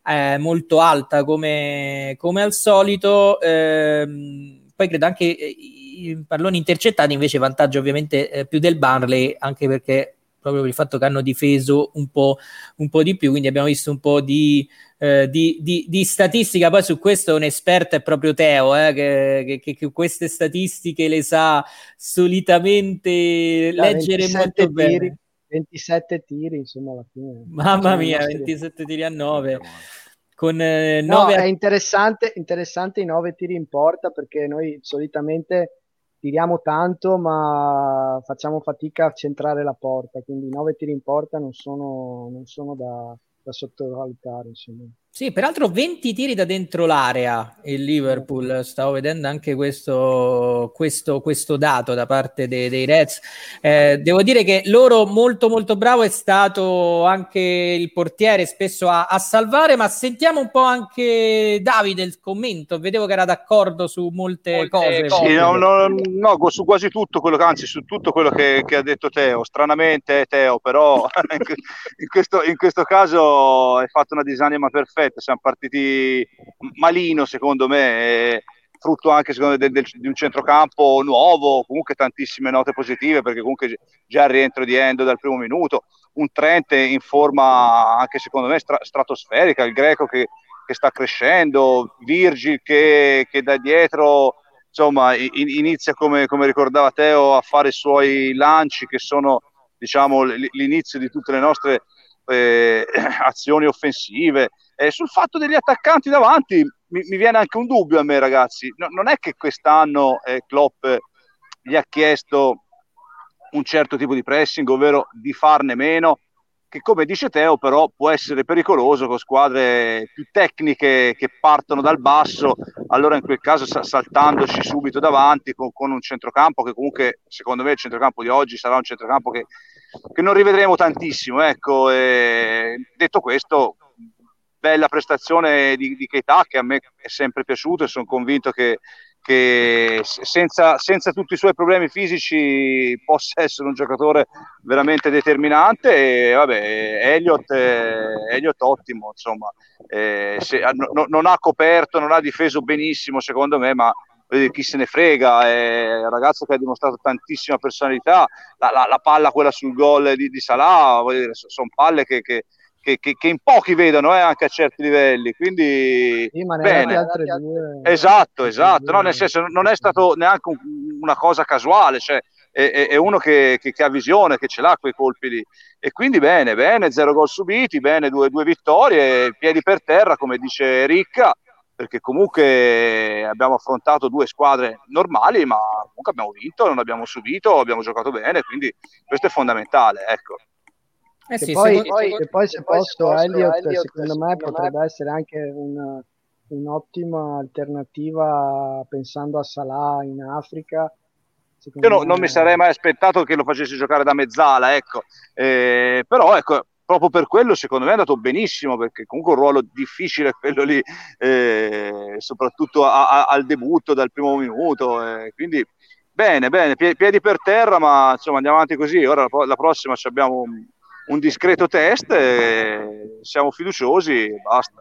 eh, molto alta come, come al solito. Ehm, poi credo anche i palloni intercettati invece vantaggio ovviamente più del Barley anche perché proprio per il fatto che hanno difeso un po', un po di più, quindi abbiamo visto un po' di, eh, di, di, di statistica, poi su questo un esperto è proprio Teo, eh, che, che, che, queste statistiche le sa solitamente leggere molto tiri, bene. 27 tiri, insomma, alla fine. Mamma mia, 27 tiri a 9. Con, eh, no, è interessante, interessante i 9 tiri in porta perché noi solitamente tiriamo tanto ma facciamo fatica a centrare la porta, quindi 9 tiri in porta non sono, non sono da, da sottovalutare. Insomma. Sì, peraltro 20 tiri da dentro l'area il Liverpool, stavo vedendo anche questo, questo, questo dato da parte dei, dei Reds. Eh, devo dire che loro molto molto bravo è stato anche il portiere spesso a, a, salvare, ma sentiamo un po' anche Davide il commento, vedevo che era d'accordo su molte, molte cose. Sì, no, no, no, su quasi tutto quello che, anzi su tutto quello che, che ha detto Teo, stranamente Teo, però in, questo, in questo caso hai fatto una disanima perfetta perfetta, siamo partiti malino secondo me, frutto anche secondo me del, di un centrocampo nuovo, comunque tantissime note positive perché comunque già il rientro di Endo dal primo minuto, un Trent in forma anche secondo me stra- stratosferica, il greco che, che, sta crescendo, Virgil che, che da dietro insomma in, inizia come, come ricordava Teo a fare i suoi lanci che sono diciamo l'inizio di tutte le nostre eh, azioni offensive eh, sul fatto degli attaccanti davanti mi, mi, viene anche un dubbio a me, ragazzi. No, non è che quest'anno eh, Klopp gli ha chiesto un certo tipo di pressing, ovvero di farne meno, che come dice Teo però può essere pericoloso con squadre più tecniche che partono dal basso, allora in quel caso saltandoci subito davanti con, con un centrocampo che comunque secondo me il centrocampo di oggi sarà un centrocampo che, che non rivedremo tantissimo. Ecco, detto questo, bella prestazione di, di Keita che a me è sempre piaciuto e sono convinto che, che senza, senza, tutti i suoi problemi fisici possa essere un giocatore veramente determinante. E vabbè Elliot, eh, Elliot ottimo insomma. Eh, se, no, non ha coperto non ha difeso benissimo secondo me ma chi se ne frega è un ragazzo che ha dimostrato tantissima personalità. La, la, la palla quella sul gol di, di Salah sono palle che, che che, che, che, in pochi vedono eh, anche a certi livelli. Quindi, sì, bene. Esatto, esatto. No, nel senso, non è stato neanche una cosa casuale, cioè, è, è uno che, che, ha visione, che ce l'ha quei colpi lì. E quindi bene, bene, zero gol subiti, bene, due, due vittorie, piedi per terra, come dice Ricca, perché comunque abbiamo affrontato due squadre normali, ma comunque abbiamo vinto, non abbiamo subito, abbiamo giocato bene, quindi questo è fondamentale. Ecco. Eh sì, poi, secondo, poi, se poi se posso, Elliot, Elliot secondo, me potrebbe me... essere anche un, un'ottima alternativa pensando a Salah in Africa. Io no, non mi sarei mai aspettato che lo facessi giocare da mezzala, ecco. Eh, però ecco, proprio per quello secondo me è andato benissimo perché comunque un ruolo difficile quello lì eh, soprattutto a, a, al debutto dal primo minuto eh, quindi bene bene piedi per terra ma insomma andiamo avanti così ora la, la prossima abbiamo un discreto test, siamo fiduciosi e basta.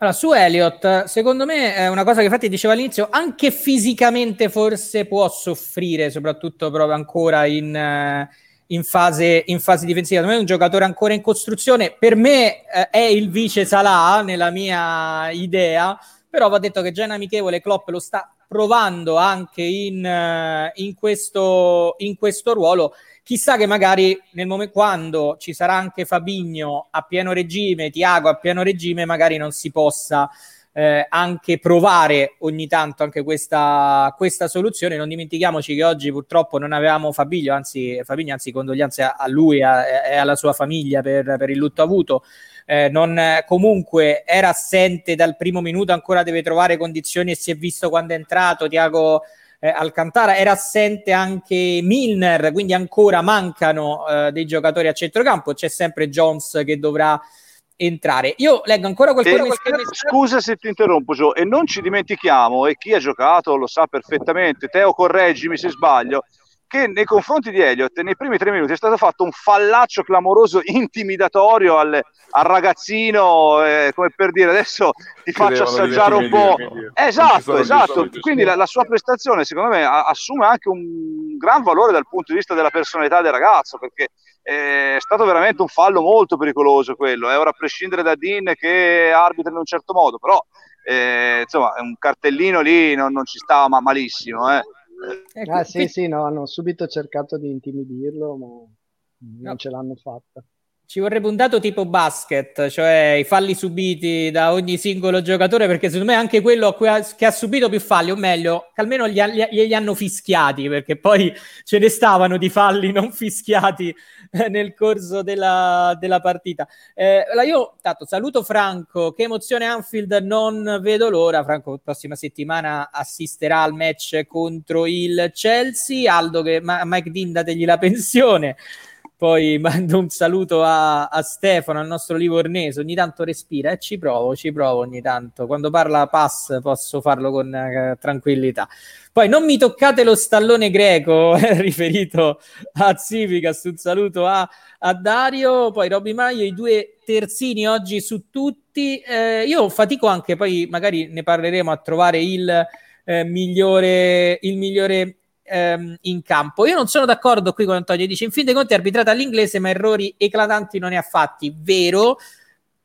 Allora, su Elliot, secondo me è una cosa che infatti diceva all'inizio, anche fisicamente forse può soffrire, soprattutto proprio ancora in, eh, in, fase, in fase difensiva. Secondo me è un giocatore ancora in costruzione, per me eh, è il vice Salah nella mia idea, però va detto che già in amichevole Klopp lo sta provando anche in, uh, in, questo, in questo ruolo chissà che magari nel momento quando ci sarà anche Fabigno a pieno regime, Tiago a pieno regime, magari non si possa eh, anche provare ogni tanto anche questa, questa, soluzione. Non dimentichiamoci che oggi purtroppo non avevamo Fabigno, anzi, Fabigno, anzi condoglianze a, a lui e alla sua famiglia per, per il lutto avuto. Eh, non, comunque era assente dal primo minuto, ancora deve trovare condizioni e si è visto quando è entrato Tiago eh, Alcantara, era assente anche Milner, quindi ancora mancano eh, dei giocatori a centrocampo, c'è sempre Jones che dovrà entrare. Io leggo ancora qualcosa. Eh, scusa se ti interrompo, Gio, e non ci dimentichiamo, e chi ha giocato lo sa perfettamente, Teo correggimi se sbaglio, che nei confronti di Elliott nei primi tre minuti è stato fatto un fallaccio clamoroso, intimidatorio al, al ragazzino, eh, come per dire adesso ti faccio assaggiare un po'. Esatto, esatto. Quindi la, la, sua prestazione secondo me assume anche un gran valore dal punto di vista della personalità del ragazzo, perché è stato veramente un fallo molto pericoloso quello. Eh. Ora a prescindere da Dean che arbitra in un certo modo, però eh, insomma un cartellino lì non, non ci stava ma malissimo. Eh. Ecco, ah, sì, sì, no, hanno subito cercato di intimidirlo, ma non no. ce l'hanno fatta. Ci vorrebbe un dato tipo basket, cioè i falli subiti da ogni singolo giocatore, perché secondo me anche quello che ha subito più falli, o meglio, che almeno gli, gli hanno fischiati, perché poi ce ne stavano di falli non fischiati eh, nel corso della, della partita. Eh, io tanto saluto Franco, che emozione Anfield, non vedo l'ora. Franco prossima settimana assisterà al match contro il Chelsea, Aldo che Ma- Mike Dean dategli la pensione. Poi mando un saluto a, a, Stefano, al nostro livornese. Ogni tanto respira e ci provo, ci provo ogni tanto. Quando parla pass posso farlo con eh, tranquillità. Poi non mi toccate lo stallone greco, riferito a Zivicas. Un saluto a, a Dario. Poi Robby Maio, i due terzini oggi su tutti. Eh, io fatico anche, poi magari ne parleremo a trovare il eh, migliore, il migliore ehm, in campo. Io non sono d'accordo qui con Antonio, dice in fin dei conti è arbitrata all'inglese ma errori eclatanti non ne ha fatti, vero?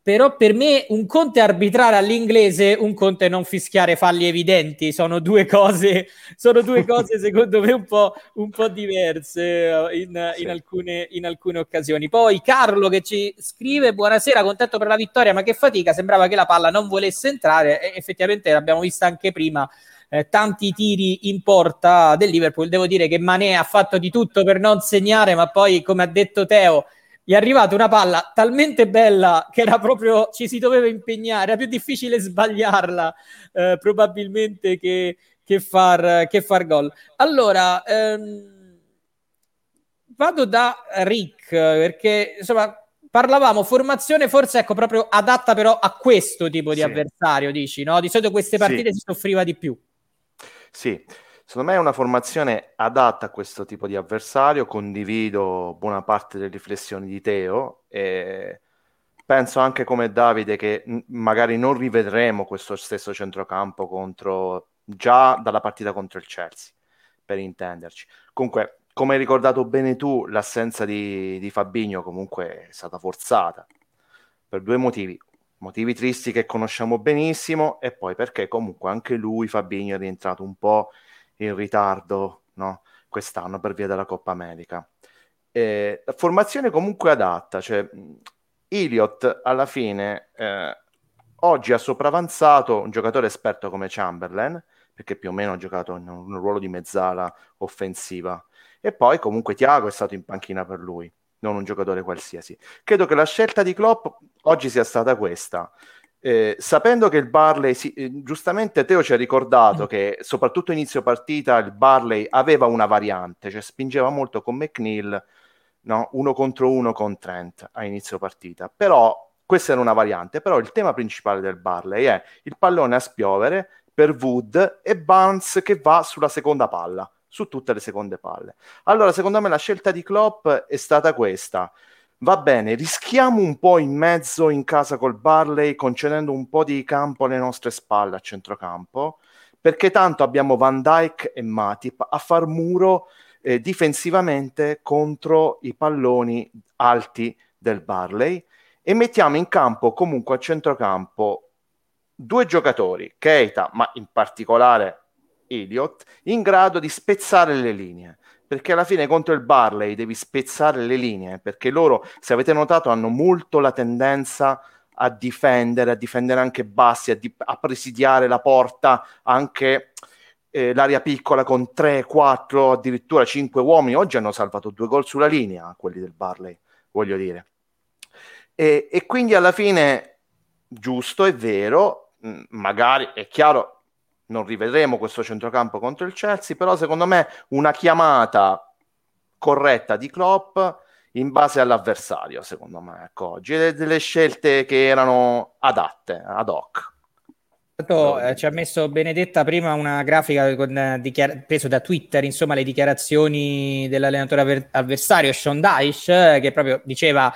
Però per me un conto è arbitrare all'inglese, un conto è non fischiare falli evidenti, sono due cose, sono due cose secondo me un po', un po diverse eh, in, in, alcune, in alcune occasioni. Poi Carlo che ci scrive, buonasera, contento per la vittoria, ma che fatica, sembrava che la palla non volesse entrare, e effettivamente l'abbiamo vista anche prima, eh, tanti tiri in porta del Liverpool. Devo dire che Mané ha fatto di tutto per non segnare, ma poi, come ha detto Teo, gli è arrivata una palla talmente bella che era proprio ci si doveva impegnare, era più difficile sbagliarla eh, probabilmente che, che, far, che far gol. Allora, ehm, vado da Rick perché insomma parlavamo formazione forse ecco proprio adatta però a questo tipo di sì. avversario, dici, no? Di solito queste partite sì. si soffriva di più. Sì, secondo me è una formazione adatta a questo tipo di avversario, condivido buona parte delle riflessioni di Teo e penso anche come Davide che magari non rivedremo questo stesso centrocampo contro già dalla partita contro il Chelsea, per intenderci. Comunque, come hai ricordato bene tu, l'assenza di, di Fabigno comunque è stata forzata per due motivi motivi tristi che conosciamo benissimo e poi perché comunque anche lui, Fabinho, è rientrato un po' in ritardo no? quest'anno per via della Coppa America. Eh, formazione comunque adatta, cioè Iliot alla fine eh, oggi ha sopravanzato un giocatore esperto come Chamberlain, perché più o meno ha giocato in un ruolo di mezzala offensiva, e poi comunque Tiago è stato in panchina per lui non un giocatore qualsiasi. Credo che la scelta di Klopp oggi sia stata questa. Eh, sapendo che il Barley, sì, eh, giustamente Teo ci ha ricordato che soprattutto inizio partita il Barley aveva una variante, cioè spingeva molto con McNeil, no? uno contro uno con Trent a inizio partita, però questa era una variante, però il tema principale del Barley è il pallone a spiovere per Wood e Barnes che va sulla seconda palla su tutte le seconde palle. Allora, secondo me la scelta di Klopp è stata questa. Va bene, rischiamo un po' in mezzo in casa col Barley, concedendo un po' di campo alle nostre spalle a centrocampo, perché tanto abbiamo Van Dyke e Matip a far muro eh, difensivamente contro i palloni alti del Barley e mettiamo in campo comunque a centrocampo due giocatori, Keita, ma in particolare Elliott in grado di spezzare le linee perché alla fine contro il Barley devi spezzare le linee, perché loro, se avete notato, hanno molto la tendenza a difendere, a difendere anche bassi, a, di- a presidiare la porta, anche eh, l'area piccola con 3, 4, addirittura 5 uomini. Oggi hanno salvato due gol sulla linea, quelli del Barley, voglio dire. E, e quindi alla fine, giusto, è vero, magari è chiaro, non rivedremo questo centrocampo contro il Chelsea, però secondo me una chiamata corretta di Klopp in base all'avversario, secondo me, ecco, oggi delle scelte che erano adatte, ad hoc. Eh, ci ha messo Benedetta prima una grafica con, eh, dichiar- preso da Twitter, insomma, le dichiarazioni dell'allenatore avver- avversario Sean Dyche, eh, che proprio diceva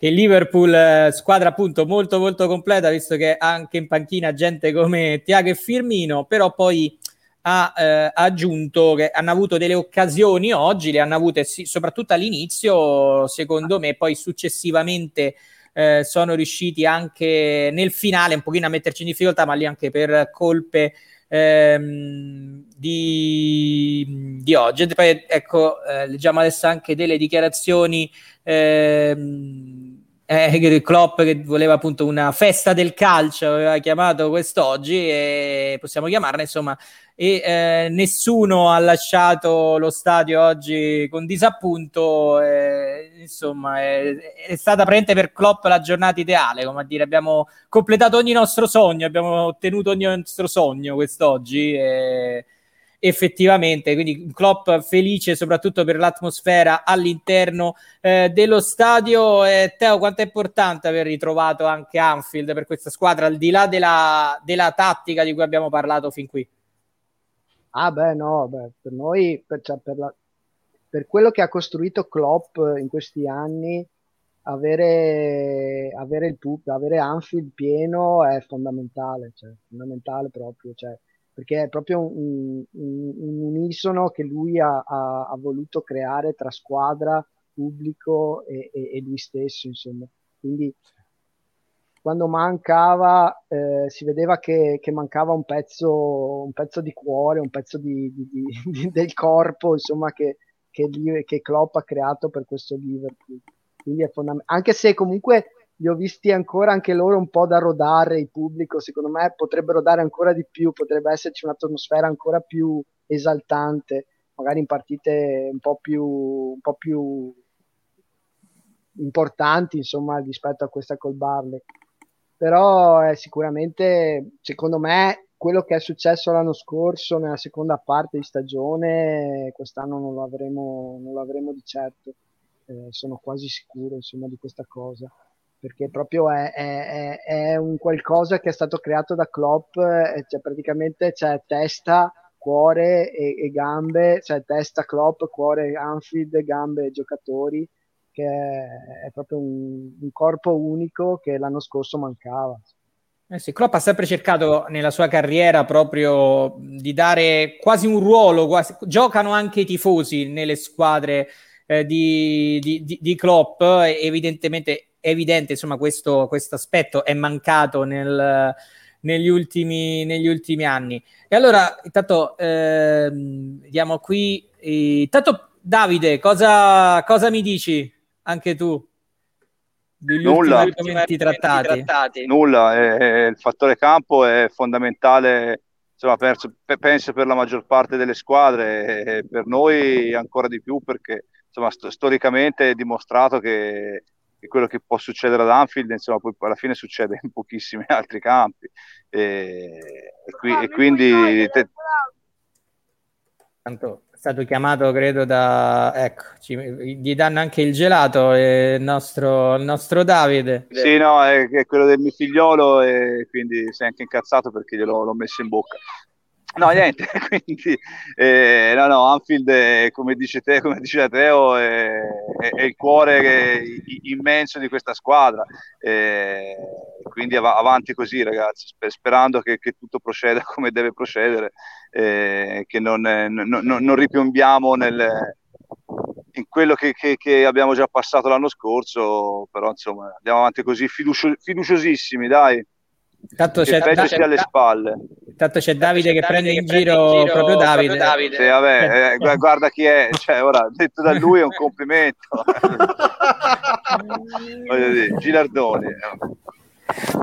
che Liverpool, eh, squadra appunto molto molto completa, visto che anche in panchina gente come Tiago e Firmino, però poi ha eh, aggiunto che hanno avuto delle occasioni oggi, le hanno avute sì, soprattutto all'inizio, secondo me, poi successivamente eh, sono riusciti anche nel finale un pochino a metterci in difficoltà, ma lì anche per colpe ehm, di, di, oggi. E poi ecco, eh, leggiamo adesso anche delle dichiarazioni ehm, eh, Klopp che voleva appunto una festa del calcio, aveva chiamato quest'oggi e possiamo chiamarla insomma. E eh, nessuno ha lasciato lo stadio oggi con disappunto eh, insomma è, è, stata praticamente per Klopp la giornata ideale come a dire abbiamo completato ogni nostro sogno abbiamo ottenuto ogni nostro sogno quest'oggi e effettivamente. Quindi Klopp felice soprattutto per l'atmosfera all'interno eh, dello stadio. Eh, Teo, quanto è importante aver ritrovato anche Anfield per questa squadra, al di là della, della tattica di cui abbiamo parlato fin qui? Ah, beh, no, beh, per noi, per, cioè, per, la, per quello che ha costruito Klopp in questi anni, avere, avere il avere Anfield pieno è fondamentale, cioè, fondamentale proprio. Cioè, perché è proprio un, un, un unisono che lui ha, ha, ha, voluto creare tra squadra, pubblico e, e, e lui stesso, insomma. Quindi quando mancava eh, si vedeva che, che, mancava un pezzo, un pezzo di cuore, un pezzo di, di, di, del corpo, insomma, che, che, che Klopp ha creato per questo Liverpool. Fondamentale. Anche se comunque li ho visti ancora anche loro un po' da rodare il pubblico, secondo me potrebbero dare ancora di più, potrebbe esserci un'atmosfera ancora più esaltante, magari in partite un po' più, un po più importanti, insomma, rispetto a questa col Barley. Però è sicuramente, secondo me, quello che è successo l'anno scorso nella seconda parte di stagione, quest'anno non lo avremo, non lo avremo di certo. Eh, sono quasi sicuro insomma, di questa cosa perché proprio è, è, è, un qualcosa che è stato creato da Klopp, cioè praticamente c'è testa, cuore e, e gambe, cioè testa Klopp, cuore Anfield, gambe giocatori, che è, è proprio un, un, corpo unico che l'anno scorso mancava. Eh sì, Klopp ha sempre cercato nella sua carriera proprio di dare quasi un ruolo, quasi, giocano anche i tifosi nelle squadre eh, di, di, di, di Klopp, evidentemente evidente, insomma, questo aspetto è mancato nel, negli, ultimi, negli, ultimi, anni. E allora, intanto, eh, vediamo qui. Eh, intanto, Davide, cosa, cosa mi dici anche tu? Nulla, trattati. trattati. Nulla, è, il fattore campo è fondamentale, insomma, penso, penso per la maggior parte delle squadre, e per noi ancora di più perché insomma, st- storicamente è dimostrato che che quello che può succedere ad Anfield, insomma, poi alla fine succede in pochissimi altri campi. E, e, qui, e quindi... Te... Tanto è stato chiamato, credo, da... Ecco, ci... gli danno anche il gelato, eh, il nostro, il nostro Davide. Sì, no, è, è, quello del mio figliolo e quindi sei anche incazzato perché gliel'ho l'ho messo in bocca. No, niente, quindi eh, no, no, Anfield, è, come dice te, come dice Teo, è, è, è il cuore immenso di questa squadra. Eh, quindi av- avanti così, ragazzi, sperando che, che, tutto proceda come deve procedere, eh, che non, non, non ripiombiamo nel, in quello che, che, che, abbiamo già passato l'anno scorso, però insomma andiamo avanti così fiducio- fiduciosissimi, dai. Tanto c'è, da, alle spalle. Intanto c'è Davide, che, prende in giro, giro proprio Davide. Proprio Davide. Sì, vabbè, eh, guarda chi è, cioè, ora detto da lui è un complimento. Voglio dire, Gilardoni.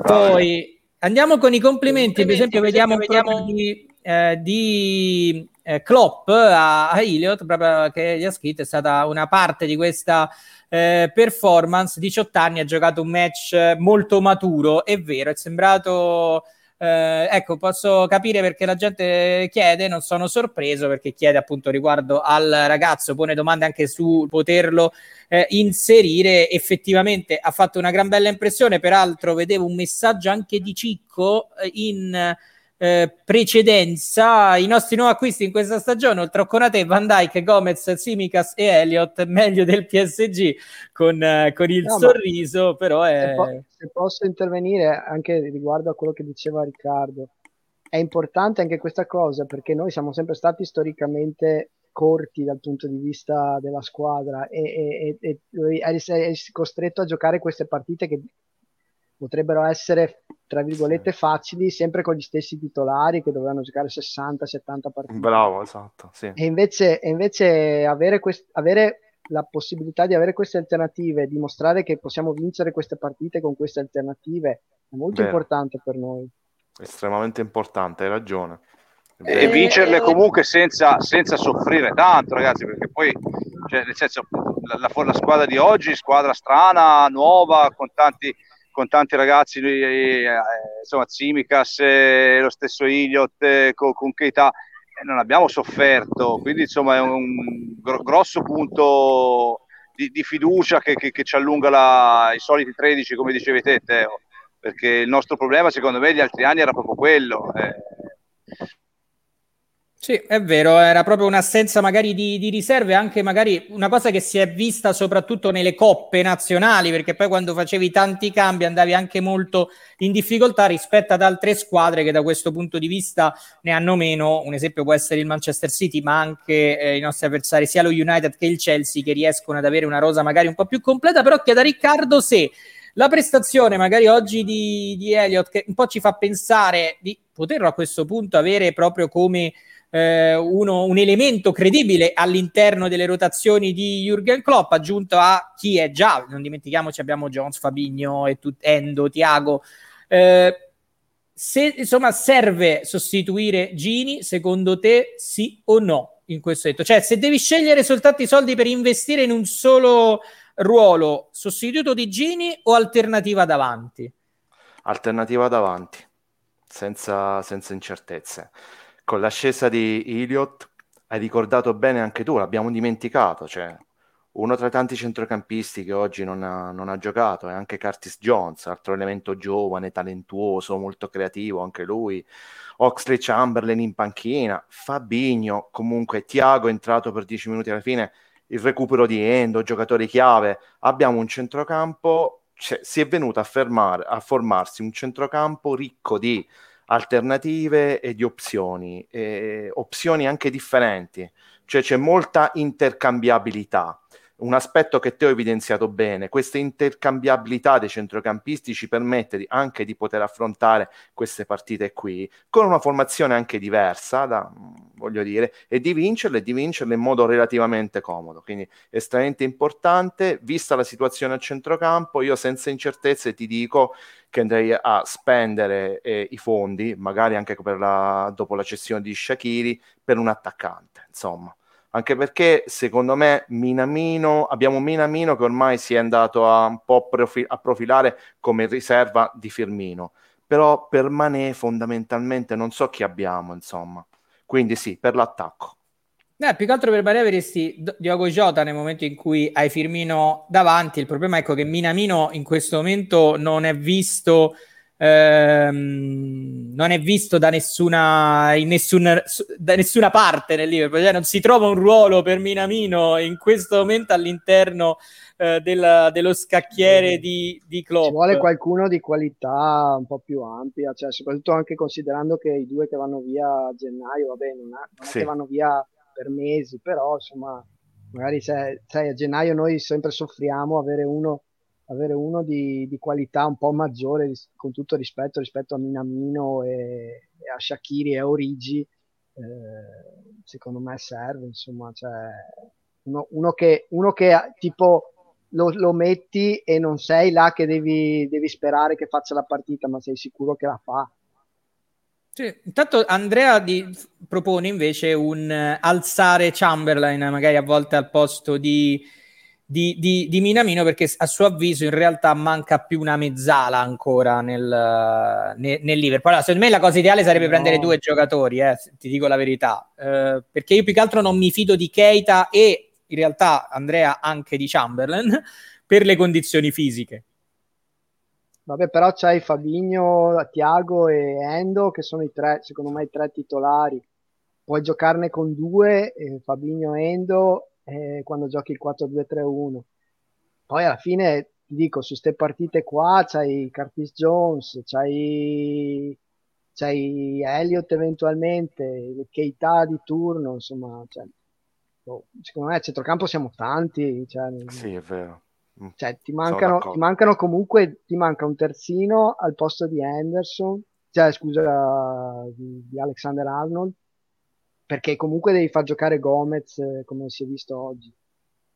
Poi andiamo con i complimenti, per esempio, vediamo, vediamo di, eh, di eh, Klopp a, a Iliot, proprio che gli ha scritto, è stata una parte di questa eh, performance. 18 anni, ha giocato un match molto maturo, è vero, è sembrato eh, ecco, posso capire perché la gente chiede, non sono sorpreso perché chiede appunto riguardo al ragazzo, pone domande anche su poterlo eh, inserire. Effettivamente ha fatto una gran bella impressione, peraltro vedevo un messaggio anche di Cicco eh, in eh, precedenza i nostri nuovi acquisti in questa stagione, oltre a Conate, Van Dyke, Gomez, Simicas e Elliott, meglio del PSG con, eh, con il no, sorriso, però è... Se, po- se posso intervenire anche riguardo a quello che diceva Riccardo, è importante anche questa cosa perché noi siamo sempre stati storicamente corti dal punto di vista della squadra e, e, e, e costretto a giocare queste partite che potrebbero essere tra virgolette sì. facili sempre con gli stessi titolari che dovevano giocare 60-70 partite bravo esatto sì. e, invece, e invece avere, quest- avere la possibilità di avere queste alternative dimostrare che possiamo vincere queste partite con queste alternative è molto Vero. importante per noi estremamente importante hai ragione e vincerle comunque senza, senza, soffrire tanto, ragazzi, perché poi, cioè, nel senso, la, la, la, squadra di oggi, squadra strana, nuova, con tanti, con tanti ragazzi, eh, eh, insomma, Zimicas, eh, lo stesso Iliot, eh, con, con Keita, eh, non abbiamo sofferto, quindi insomma è un gro- grosso punto di, di fiducia che, che, che, ci allunga la, i soliti 13, come dicevi te, Teo, perché il nostro problema secondo me gli altri anni era proprio quello. Sì, è vero, era proprio un'assenza magari di, di, riserve, anche magari una cosa che si è vista soprattutto nelle coppe nazionali, perché poi quando facevi tanti cambi andavi anche molto in difficoltà rispetto ad altre squadre che da questo punto di vista ne hanno meno. Un esempio può essere il Manchester City, ma anche eh, i nostri avversari, sia lo United che il Chelsea, che riescono ad avere una rosa magari un po' più completa. Però chiedo a Riccardo se la prestazione magari oggi di, di Elliott, che un po' ci fa pensare di poterlo a questo punto avere proprio come eh, uno, un elemento credibile all'interno delle rotazioni di Jürgen Klopp, aggiunto a chi è già, non dimentichiamoci, abbiamo Jones, Fabigno, tut- Endo, Tiago. Eh, se insomma serve sostituire Gini, secondo te sì o no in questo detto? Cioè, se devi scegliere soltanto i soldi per investire in un solo ruolo, sostituto di Gini o alternativa davanti? Alternativa davanti, senza, senza incertezze con l'ascesa di Iliot, hai ricordato bene anche tu, l'abbiamo dimenticato, cioè uno tra i tanti centrocampisti che oggi non ha, non ha, giocato è anche Curtis Jones, altro elemento giovane, talentuoso, molto creativo anche lui. Oxley Chamberlain in panchina, Fabigno, comunque Tiago è entrato per 10 minuti alla fine, il recupero di Endo, giocatori chiave. Abbiamo un centrocampo, cioè, si è venuto a, fermare, a formarsi un centrocampo ricco di alternative e di opzioni, e opzioni anche differenti, cioè c'è molta intercambiabilità un aspetto che te ho evidenziato bene, questa intercambiabilità dei centrocampisti ci permette di, anche di poter affrontare queste partite qui con una formazione anche diversa, da, voglio dire, e di vincerle e di vincerle in modo relativamente comodo. Quindi estremamente importante, vista la situazione a centrocampo, io senza incertezze ti dico che andrei a spendere eh, i fondi, magari anche la, dopo la cessione di Shakiri, per un attaccante, insomma anche perché secondo me Minamino, abbiamo Minamino che ormai si è andato a un po' profi- a profilare come riserva di Firmino, però per Manè fondamentalmente non so chi abbiamo, insomma. Quindi sì, per l'attacco. Eh, più che altro per Manè avresti Diogo Jota nel momento in cui hai Firmino davanti. Il problema è ecco, che Minamino in questo momento non è visto ehm, non è visto da nessuna, in nessun, da nessuna parte nel Liverpool, cioè non si trova un ruolo per Minamino in questo momento all'interno eh, della, dello scacchiere di, di Klopp. Ci vuole qualcuno di qualità un po' più ampia, cioè, soprattutto anche considerando che i due che vanno via a gennaio, vabbè, non, è, non sì. che vanno via per mesi, però insomma, magari sai, sai, a gennaio noi sempre soffriamo avere uno avere uno di, di, qualità un po' maggiore con tutto rispetto rispetto a Minamino e, a Shakiri e a Origi, eh, secondo me serve, insomma, cioè, uno, uno, che, uno che tipo lo, lo, metti e non sei là che devi, devi sperare che faccia la partita, ma sei sicuro che la fa. Sì, intanto Andrea di, propone invece un uh, alzare Chamberlain magari a volte al posto di, di, di, di, Minamino perché a suo avviso in realtà manca più una mezzala ancora nel, nel, nel Liverpool. Allora, secondo me la cosa ideale sarebbe no. prendere due giocatori, eh, ti dico la verità, eh, perché io più che altro non mi fido di Keita e in realtà Andrea anche di Chamberlain per le condizioni fisiche. Vabbè, però c'hai Fabigno, Tiago e Endo che sono i tre, secondo me, i tre titolari. Puoi giocarne con due, eh, Fabigno e Endo, eh, quando giochi il 4-2-3-1. Poi alla fine, ti dico, su queste partite qua c'hai Curtis Jones, c'hai, c'hai Elliott eventualmente, Keita di turno, insomma, cioè, oh, secondo me a centrocampo siamo tanti. Cioè, sì, è vero Mm. Cioè, ti mancano, ti mancano comunque, ti manca un terzino al posto di Henderson, cioè scusa, di, di Alexander Arnold, perché comunque devi far giocare Gomez eh, come si è visto oggi.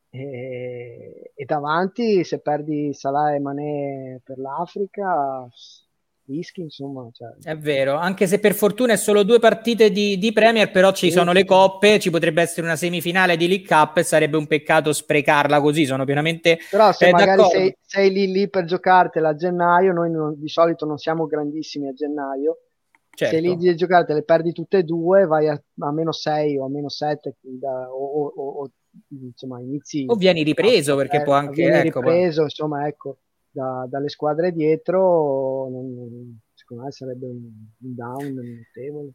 E, e davanti, se perdi Salah e Mané per l'Africa, rischi, insomma. Cioè... È vero, anche se per fortuna è solo due partite di, di Premier, però ci sì, sono le coppe, ci potrebbe essere una semifinale di League Cup e sarebbe un peccato sprecarla così, sono pienamente Però se eh, magari sei, sei, lì lì per giocartela a gennaio, noi non, di solito non siamo grandissimi a gennaio, certo. se lì di giocare le perdi tutte e due, vai a, a meno 6 o a meno 7 o, o, o, insomma inizi... O vieni ripreso perché eh, può anche... Vieni ecco, ripreso, insomma, ecco da, dalle squadre dietro, non, secondo me sarebbe un, un down notevole.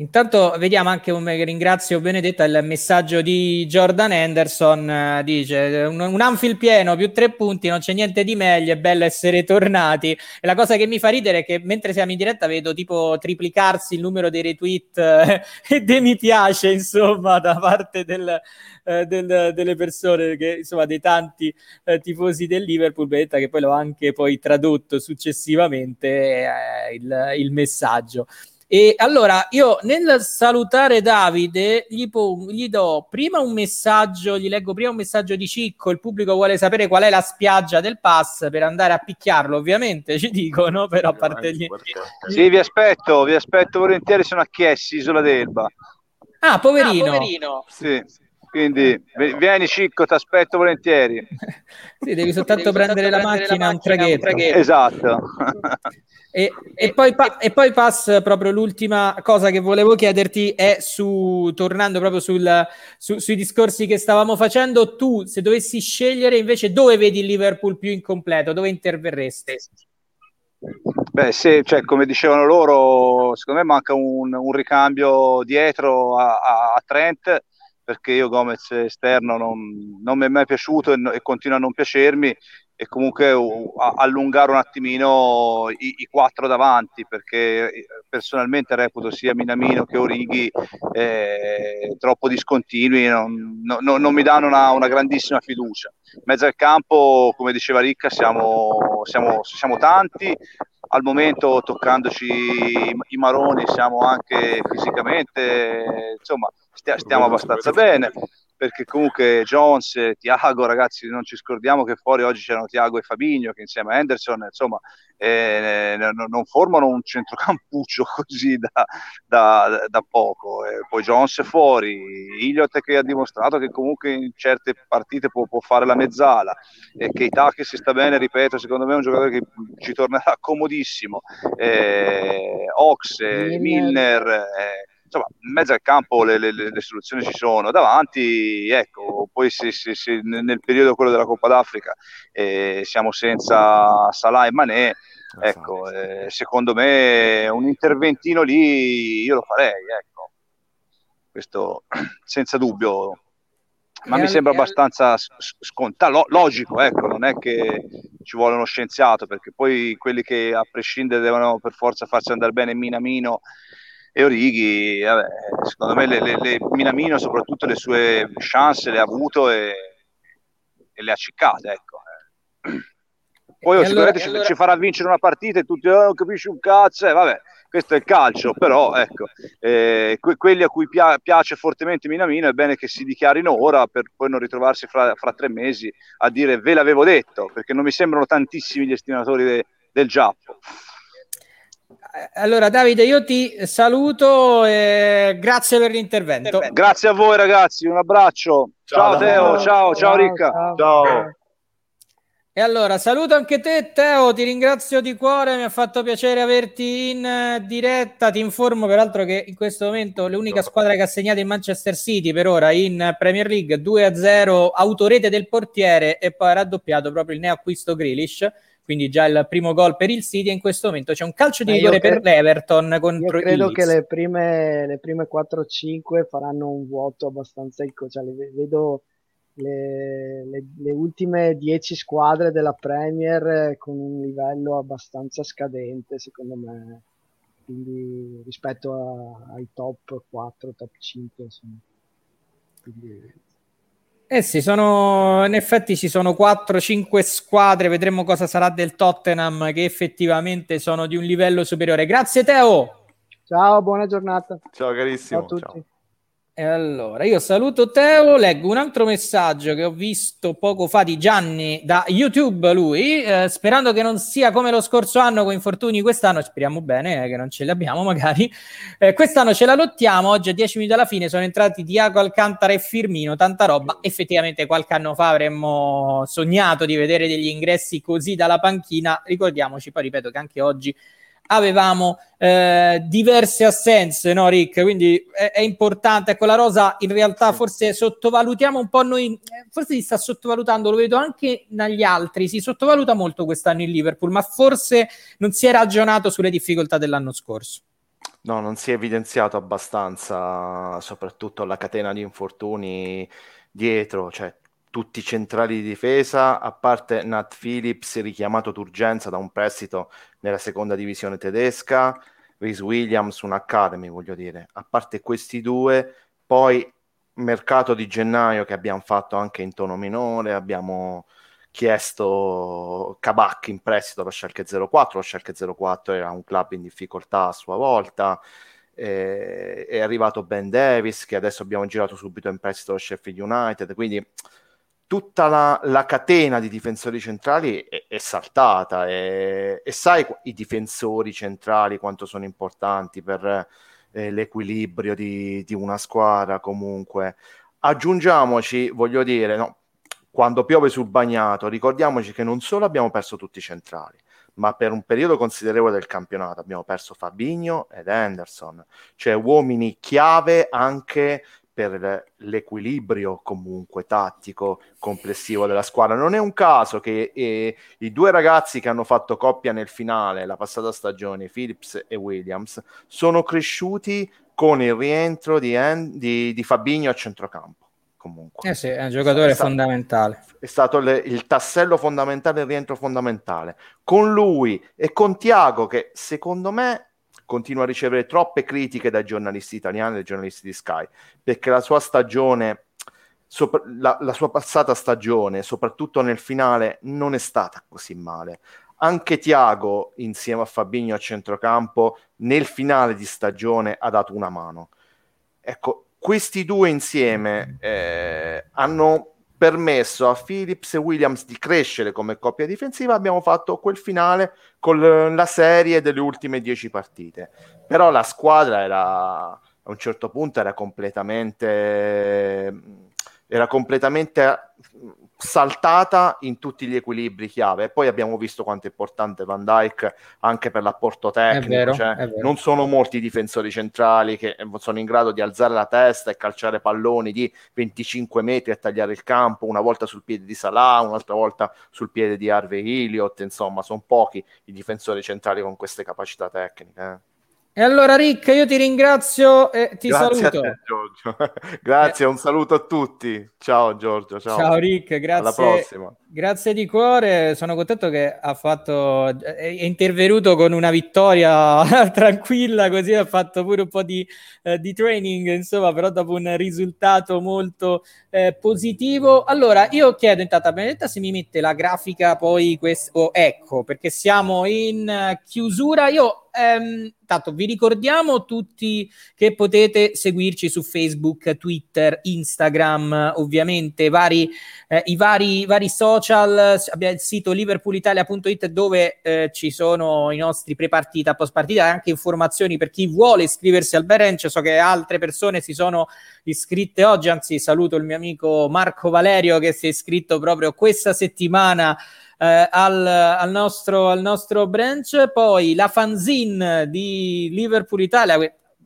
Intanto vediamo anche un ringrazio Benedetta il messaggio di Jordan Henderson eh, dice un, un Anfield pieno più tre punti non c'è niente di meglio è bello essere tornati. E la cosa che mi fa ridere è che mentre siamo in diretta vedo tipo triplicarsi il numero dei retweet eh, e dei mi piace insomma da parte del, eh, del, delle persone che insomma dei tanti eh, tifosi del Liverpool Benedetta che poi l'ho anche poi tradotto successivamente eh, il, il messaggio e allora io nel salutare Davide gli, po- gli, do prima un messaggio, gli leggo prima un messaggio di Cicco, il pubblico vuole sapere qual è la spiaggia del pass per andare a picchiarlo, ovviamente ci dicono, però a parte gli... Sì, vi aspetto, vi aspetto volentieri, sono a Chiessi, Isola d'Elba. Ah, poverino. Ah, poverino. Sì. Quindi vieni Cicco, ti aspetto volentieri. sì, devi soltanto devi prendere, soltanto la, prendere macchina, la macchina, un traghetto. Un traghetto. Esatto. E, e, poi pa- e, poi pass proprio l'ultima cosa che volevo chiederti è su, tornando proprio sul, su, sui discorsi che stavamo facendo, tu se dovessi scegliere invece dove vedi il Liverpool più incompleto, dove interverresti? Beh, sì, cioè, come dicevano loro, secondo me manca un, un ricambio dietro a, a, a Trent perché io Gomez esterno non, non mi è mai piaciuto e, e, continua a non piacermi e comunque uh, allungare un attimino i, i, quattro davanti perché eh, personalmente reputo sia Minamino che Orighi eh, troppo discontinui non, no, non mi danno una, una, grandissima fiducia. Mezzo al campo come diceva Ricca siamo, siamo, siamo tanti al momento toccandoci i, maroni siamo anche fisicamente insomma stia, stiamo abbastanza bene perché comunque Jones, Tiago, ragazzi, non ci scordiamo che fuori oggi c'erano Tiago e Fabigno che insieme a Henderson, insomma, eh, non formano un centrocampuccio così da, da, da poco. Eh, poi Jones fuori, Iliot che ha dimostrato che comunque in certe partite può, può fare la mezzala, e Keita che si sta bene, ripeto, secondo me è un giocatore che ci tornerà comodissimo. Eh, Ox, Milner eh, insomma, in mezzo al campo le, le, le, soluzioni ci sono, davanti, ecco, poi se, se, se nel periodo quello della Coppa d'Africa eh, siamo senza Salah e Manè, ecco, eh, secondo me un interventino lì io lo farei, ecco, questo senza dubbio. Ma mi sembra abbastanza scontato, logico, ecco, non è che ci vuole uno scienziato, perché poi quelli che a prescindere devono per forza farsi andare bene Minamino e Orighi, vabbè, secondo me le, le, le, Minamino soprattutto le sue chance le ha avuto e, e le ha ciccate, ecco. Poi oh, sicuramente allora, ci, allora... ci, farà vincere una partita e tutti oh, non capisci un cazzo, eh, vabbè, questo è il calcio, però ecco, eh, que- quelli a cui pia- piace fortemente Minamino è bene che si dichiarino ora per poi non ritrovarsi fra, fra, tre mesi a dire ve l'avevo detto, perché non mi sembrano tantissimi gli estimatori de- del Giappo. Eh, allora Davide, io ti saluto e grazie per l'intervento. Grazie a voi ragazzi, un abbraccio. Ciao, ciao Teo, ciao, ciao, ciao Ricca. ciao. ciao. E allora saluto anche te Teo, ti ringrazio di cuore, mi ha fatto piacere averti in uh, diretta, ti informo peraltro che in questo momento l'unica squadra che ha segnato in Manchester City per ora in Premier League 2-0, autorete del portiere e poi ha raddoppiato proprio il neoacquisto Grealish, quindi già il primo gol per il City e in questo momento c'è un calcio di rigore per l'Everton contro io credo che le prime, le prime 4-5 faranno un vuoto abbastanza, cioè le vedo le, le, le, ultime 10 squadre della Premier eh, con un livello abbastanza scadente, secondo me, quindi rispetto a, ai top 4, top 5. Insomma. Quindi... Eh sì, sono, in effetti ci sono 4-5 squadre, vedremo cosa sarà del Tottenham che effettivamente sono di un livello superiore. Grazie Teo! Ciao, buona giornata. Ciao carissimo. Ciao a tutti. Ciao. E allora, io saluto Teo, leggo un altro messaggio che ho visto poco fa di Gianni da YouTube, lui, eh, sperando che non sia come lo scorso anno con infortuni quest'anno, speriamo bene eh, che non ce li abbiamo magari, eh, quest'anno ce la lottiamo, oggi a 10 minuti alla fine sono entrati Diago Alcantara e Firmino, tanta roba, effettivamente qualche anno fa avremmo sognato di vedere degli ingressi così dalla panchina, ricordiamoci, poi ripeto che anche oggi avevamo eh, diverse assenze, no Rick? Quindi è, è, importante, ecco la Rosa in realtà forse sottovalutiamo un po' noi, forse si sta sottovalutando, lo vedo anche negli altri, si sottovaluta molto quest'anno il Liverpool, ma forse non si è ragionato sulle difficoltà dell'anno scorso. No, non si è evidenziato abbastanza, soprattutto la catena di infortuni dietro, cioè tutti centrali di difesa, a parte Nat Phillips richiamato d'urgenza da un prestito nella seconda divisione tedesca, Rhys Williams, un Academy, voglio dire. A parte questi due, poi mercato di gennaio che abbiamo fatto anche in tono minore, abbiamo chiesto Kabak in prestito allo Schalke 04, lo Schalke 04 era un club in difficoltà a sua volta, eh, è arrivato Ben Davis che adesso abbiamo girato subito in prestito allo Sheffield United, quindi tutta la, la, catena di difensori centrali è, è saltata e, e, sai i difensori centrali quanto sono importanti per eh, l'equilibrio di, di, una squadra comunque. Aggiungiamoci, voglio dire, no, quando piove sul bagnato, ricordiamoci che non solo abbiamo perso tutti i centrali, ma per un periodo considerevole del campionato abbiamo perso Fabigno ed Henderson, cioè uomini chiave anche per l'equilibrio comunque tattico complessivo della squadra. Non è un caso che eh, i due ragazzi che hanno fatto coppia nel finale la passata stagione, Phillips e Williams, sono cresciuti con il rientro di, en- di, di Fabigno a centrocampo. Comunque. Eh sì, è un giocatore è stato, fondamentale. È stato le, il tassello fondamentale, il rientro fondamentale. Con lui e con Tiago, che secondo me continua a ricevere troppe critiche dai giornalisti italiani e dai giornalisti di Sky, perché la sua stagione, sopra, la, la sua passata stagione, soprattutto nel finale, non è stata così male. Anche Tiago, insieme a Fabigno a centrocampo, nel finale di stagione ha dato una mano. Ecco, questi due insieme eh, hanno permesso a Phillips e Williams di crescere come coppia difensiva, abbiamo fatto quel finale con la serie delle ultime dieci partite. Però la squadra era a un certo punto era completamente era completamente saltata in tutti gli equilibri chiave. E poi abbiamo visto quanto è importante Van Dyke anche per l'apporto tecnico. Vero, cioè, non sono molti i difensori centrali che sono in grado di alzare la testa e calciare palloni di 25 metri a tagliare il campo, una volta sul piede di Salah, un'altra volta sul piede di Harvey Elliott. Insomma, sono pochi i difensori centrali con queste capacità tecniche. Eh. E allora Rick, io ti ringrazio e ti grazie saluto. Te, Giorgio. grazie, eh. un saluto a tutti. Ciao Giorgio, ciao. Ciao Rick, grazie. Alla prossima. Grazie di cuore, sono contento che ha fatto, è intervenuto con una vittoria tranquilla, così ha fatto pure un po' di, eh, di training, insomma, però dopo un risultato molto eh, positivo. Allora, io chiedo intanto a Benedetta se mi mette la grafica poi questo, ecco, perché siamo in chiusura. Io Ehm, tanto vi ricordiamo tutti che potete seguirci su Facebook, Twitter, Instagram, ovviamente vari, eh, i vari, vari social. Abbiamo il sito liverpoolitalia.it dove eh, ci sono i nostri pre-partita, post-partita e anche informazioni per chi vuole iscriversi al Berenc. So che altre persone si sono iscritte oggi, anzi saluto il mio amico Marco Valerio che si è iscritto proprio questa settimana eh, al, al, nostro, al nostro branch. Poi la fanzine di Liverpool Italia,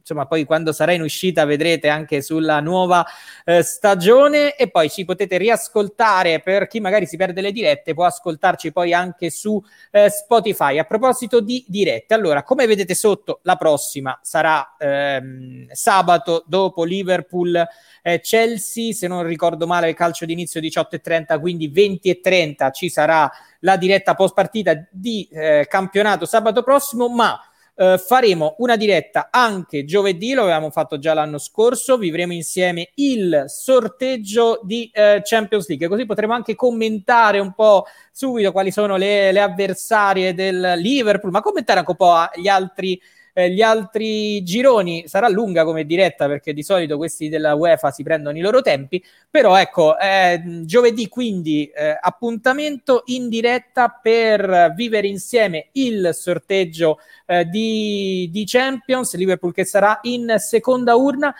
insomma, poi quando sarà in uscita vedrete anche sulla nuova eh, stagione e poi ci potete riascoltare per chi magari si perde le dirette, può ascoltarci poi anche su eh, Spotify. A proposito di dirette, allora, come vedete sotto, la prossima sarà ehm, sabato dopo Liverpool eh, Chelsea, se non ricordo male, il calcio d'inizio 18.30, quindi 20.30 ci sarà la diretta post partita di eh, campionato sabato prossimo, ma Uh, faremo una diretta anche giovedì, lo avevamo fatto già l'anno scorso, vivremo insieme il sorteggio di uh, Champions League, così potremo anche commentare un po' subito quali sono le, le avversarie del Liverpool, ma commentare anche un po' gli altri eh, gli altri gironi sarà lunga come diretta perché di solito questi della UEFA si prendono i loro tempi, però ecco, eh, giovedì quindi eh, appuntamento in diretta per vivere insieme il sorteggio eh, di, di Champions, Liverpool che sarà in seconda urna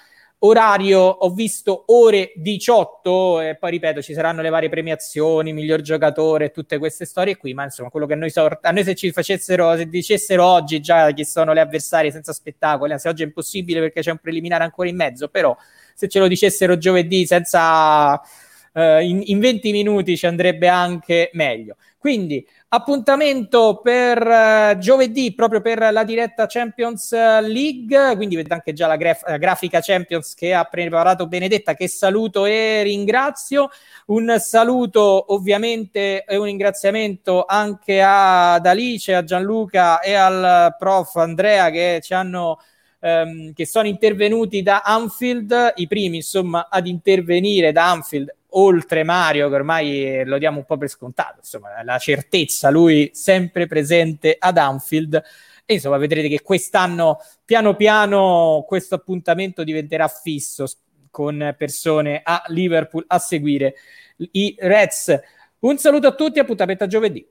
orario ho visto ore 18 e poi ripeto ci saranno le varie premiazioni miglior giocatore tutte queste storie qui ma insomma quello che noi so, a noi se ci facessero se dicessero oggi già chi sono le avversarie senza spettacoli anzi oggi è impossibile perché c'è un preliminare ancora in mezzo però se ce lo dicessero giovedì senza eh, in, in 20 minuti ci andrebbe anche meglio. Quindi appuntamento per uh, giovedì proprio per la diretta Champions League. Quindi vedete anche già la graf- grafica Champions che ha preparato Benedetta che saluto e ringrazio. Un saluto ovviamente e un ringraziamento anche ad Alice, a Gianluca e al prof Andrea che ci hanno ehm, che sono intervenuti da Anfield. I primi insomma ad intervenire da Anfield oltre Mario, che ormai lo diamo un po' per scontato, insomma, la certezza, lui sempre presente ad Anfield. E insomma, vedrete che quest'anno, piano piano, questo appuntamento diventerà fisso con persone a Liverpool a seguire i Reds. Un saluto a tutti, appuntamento a giovedì.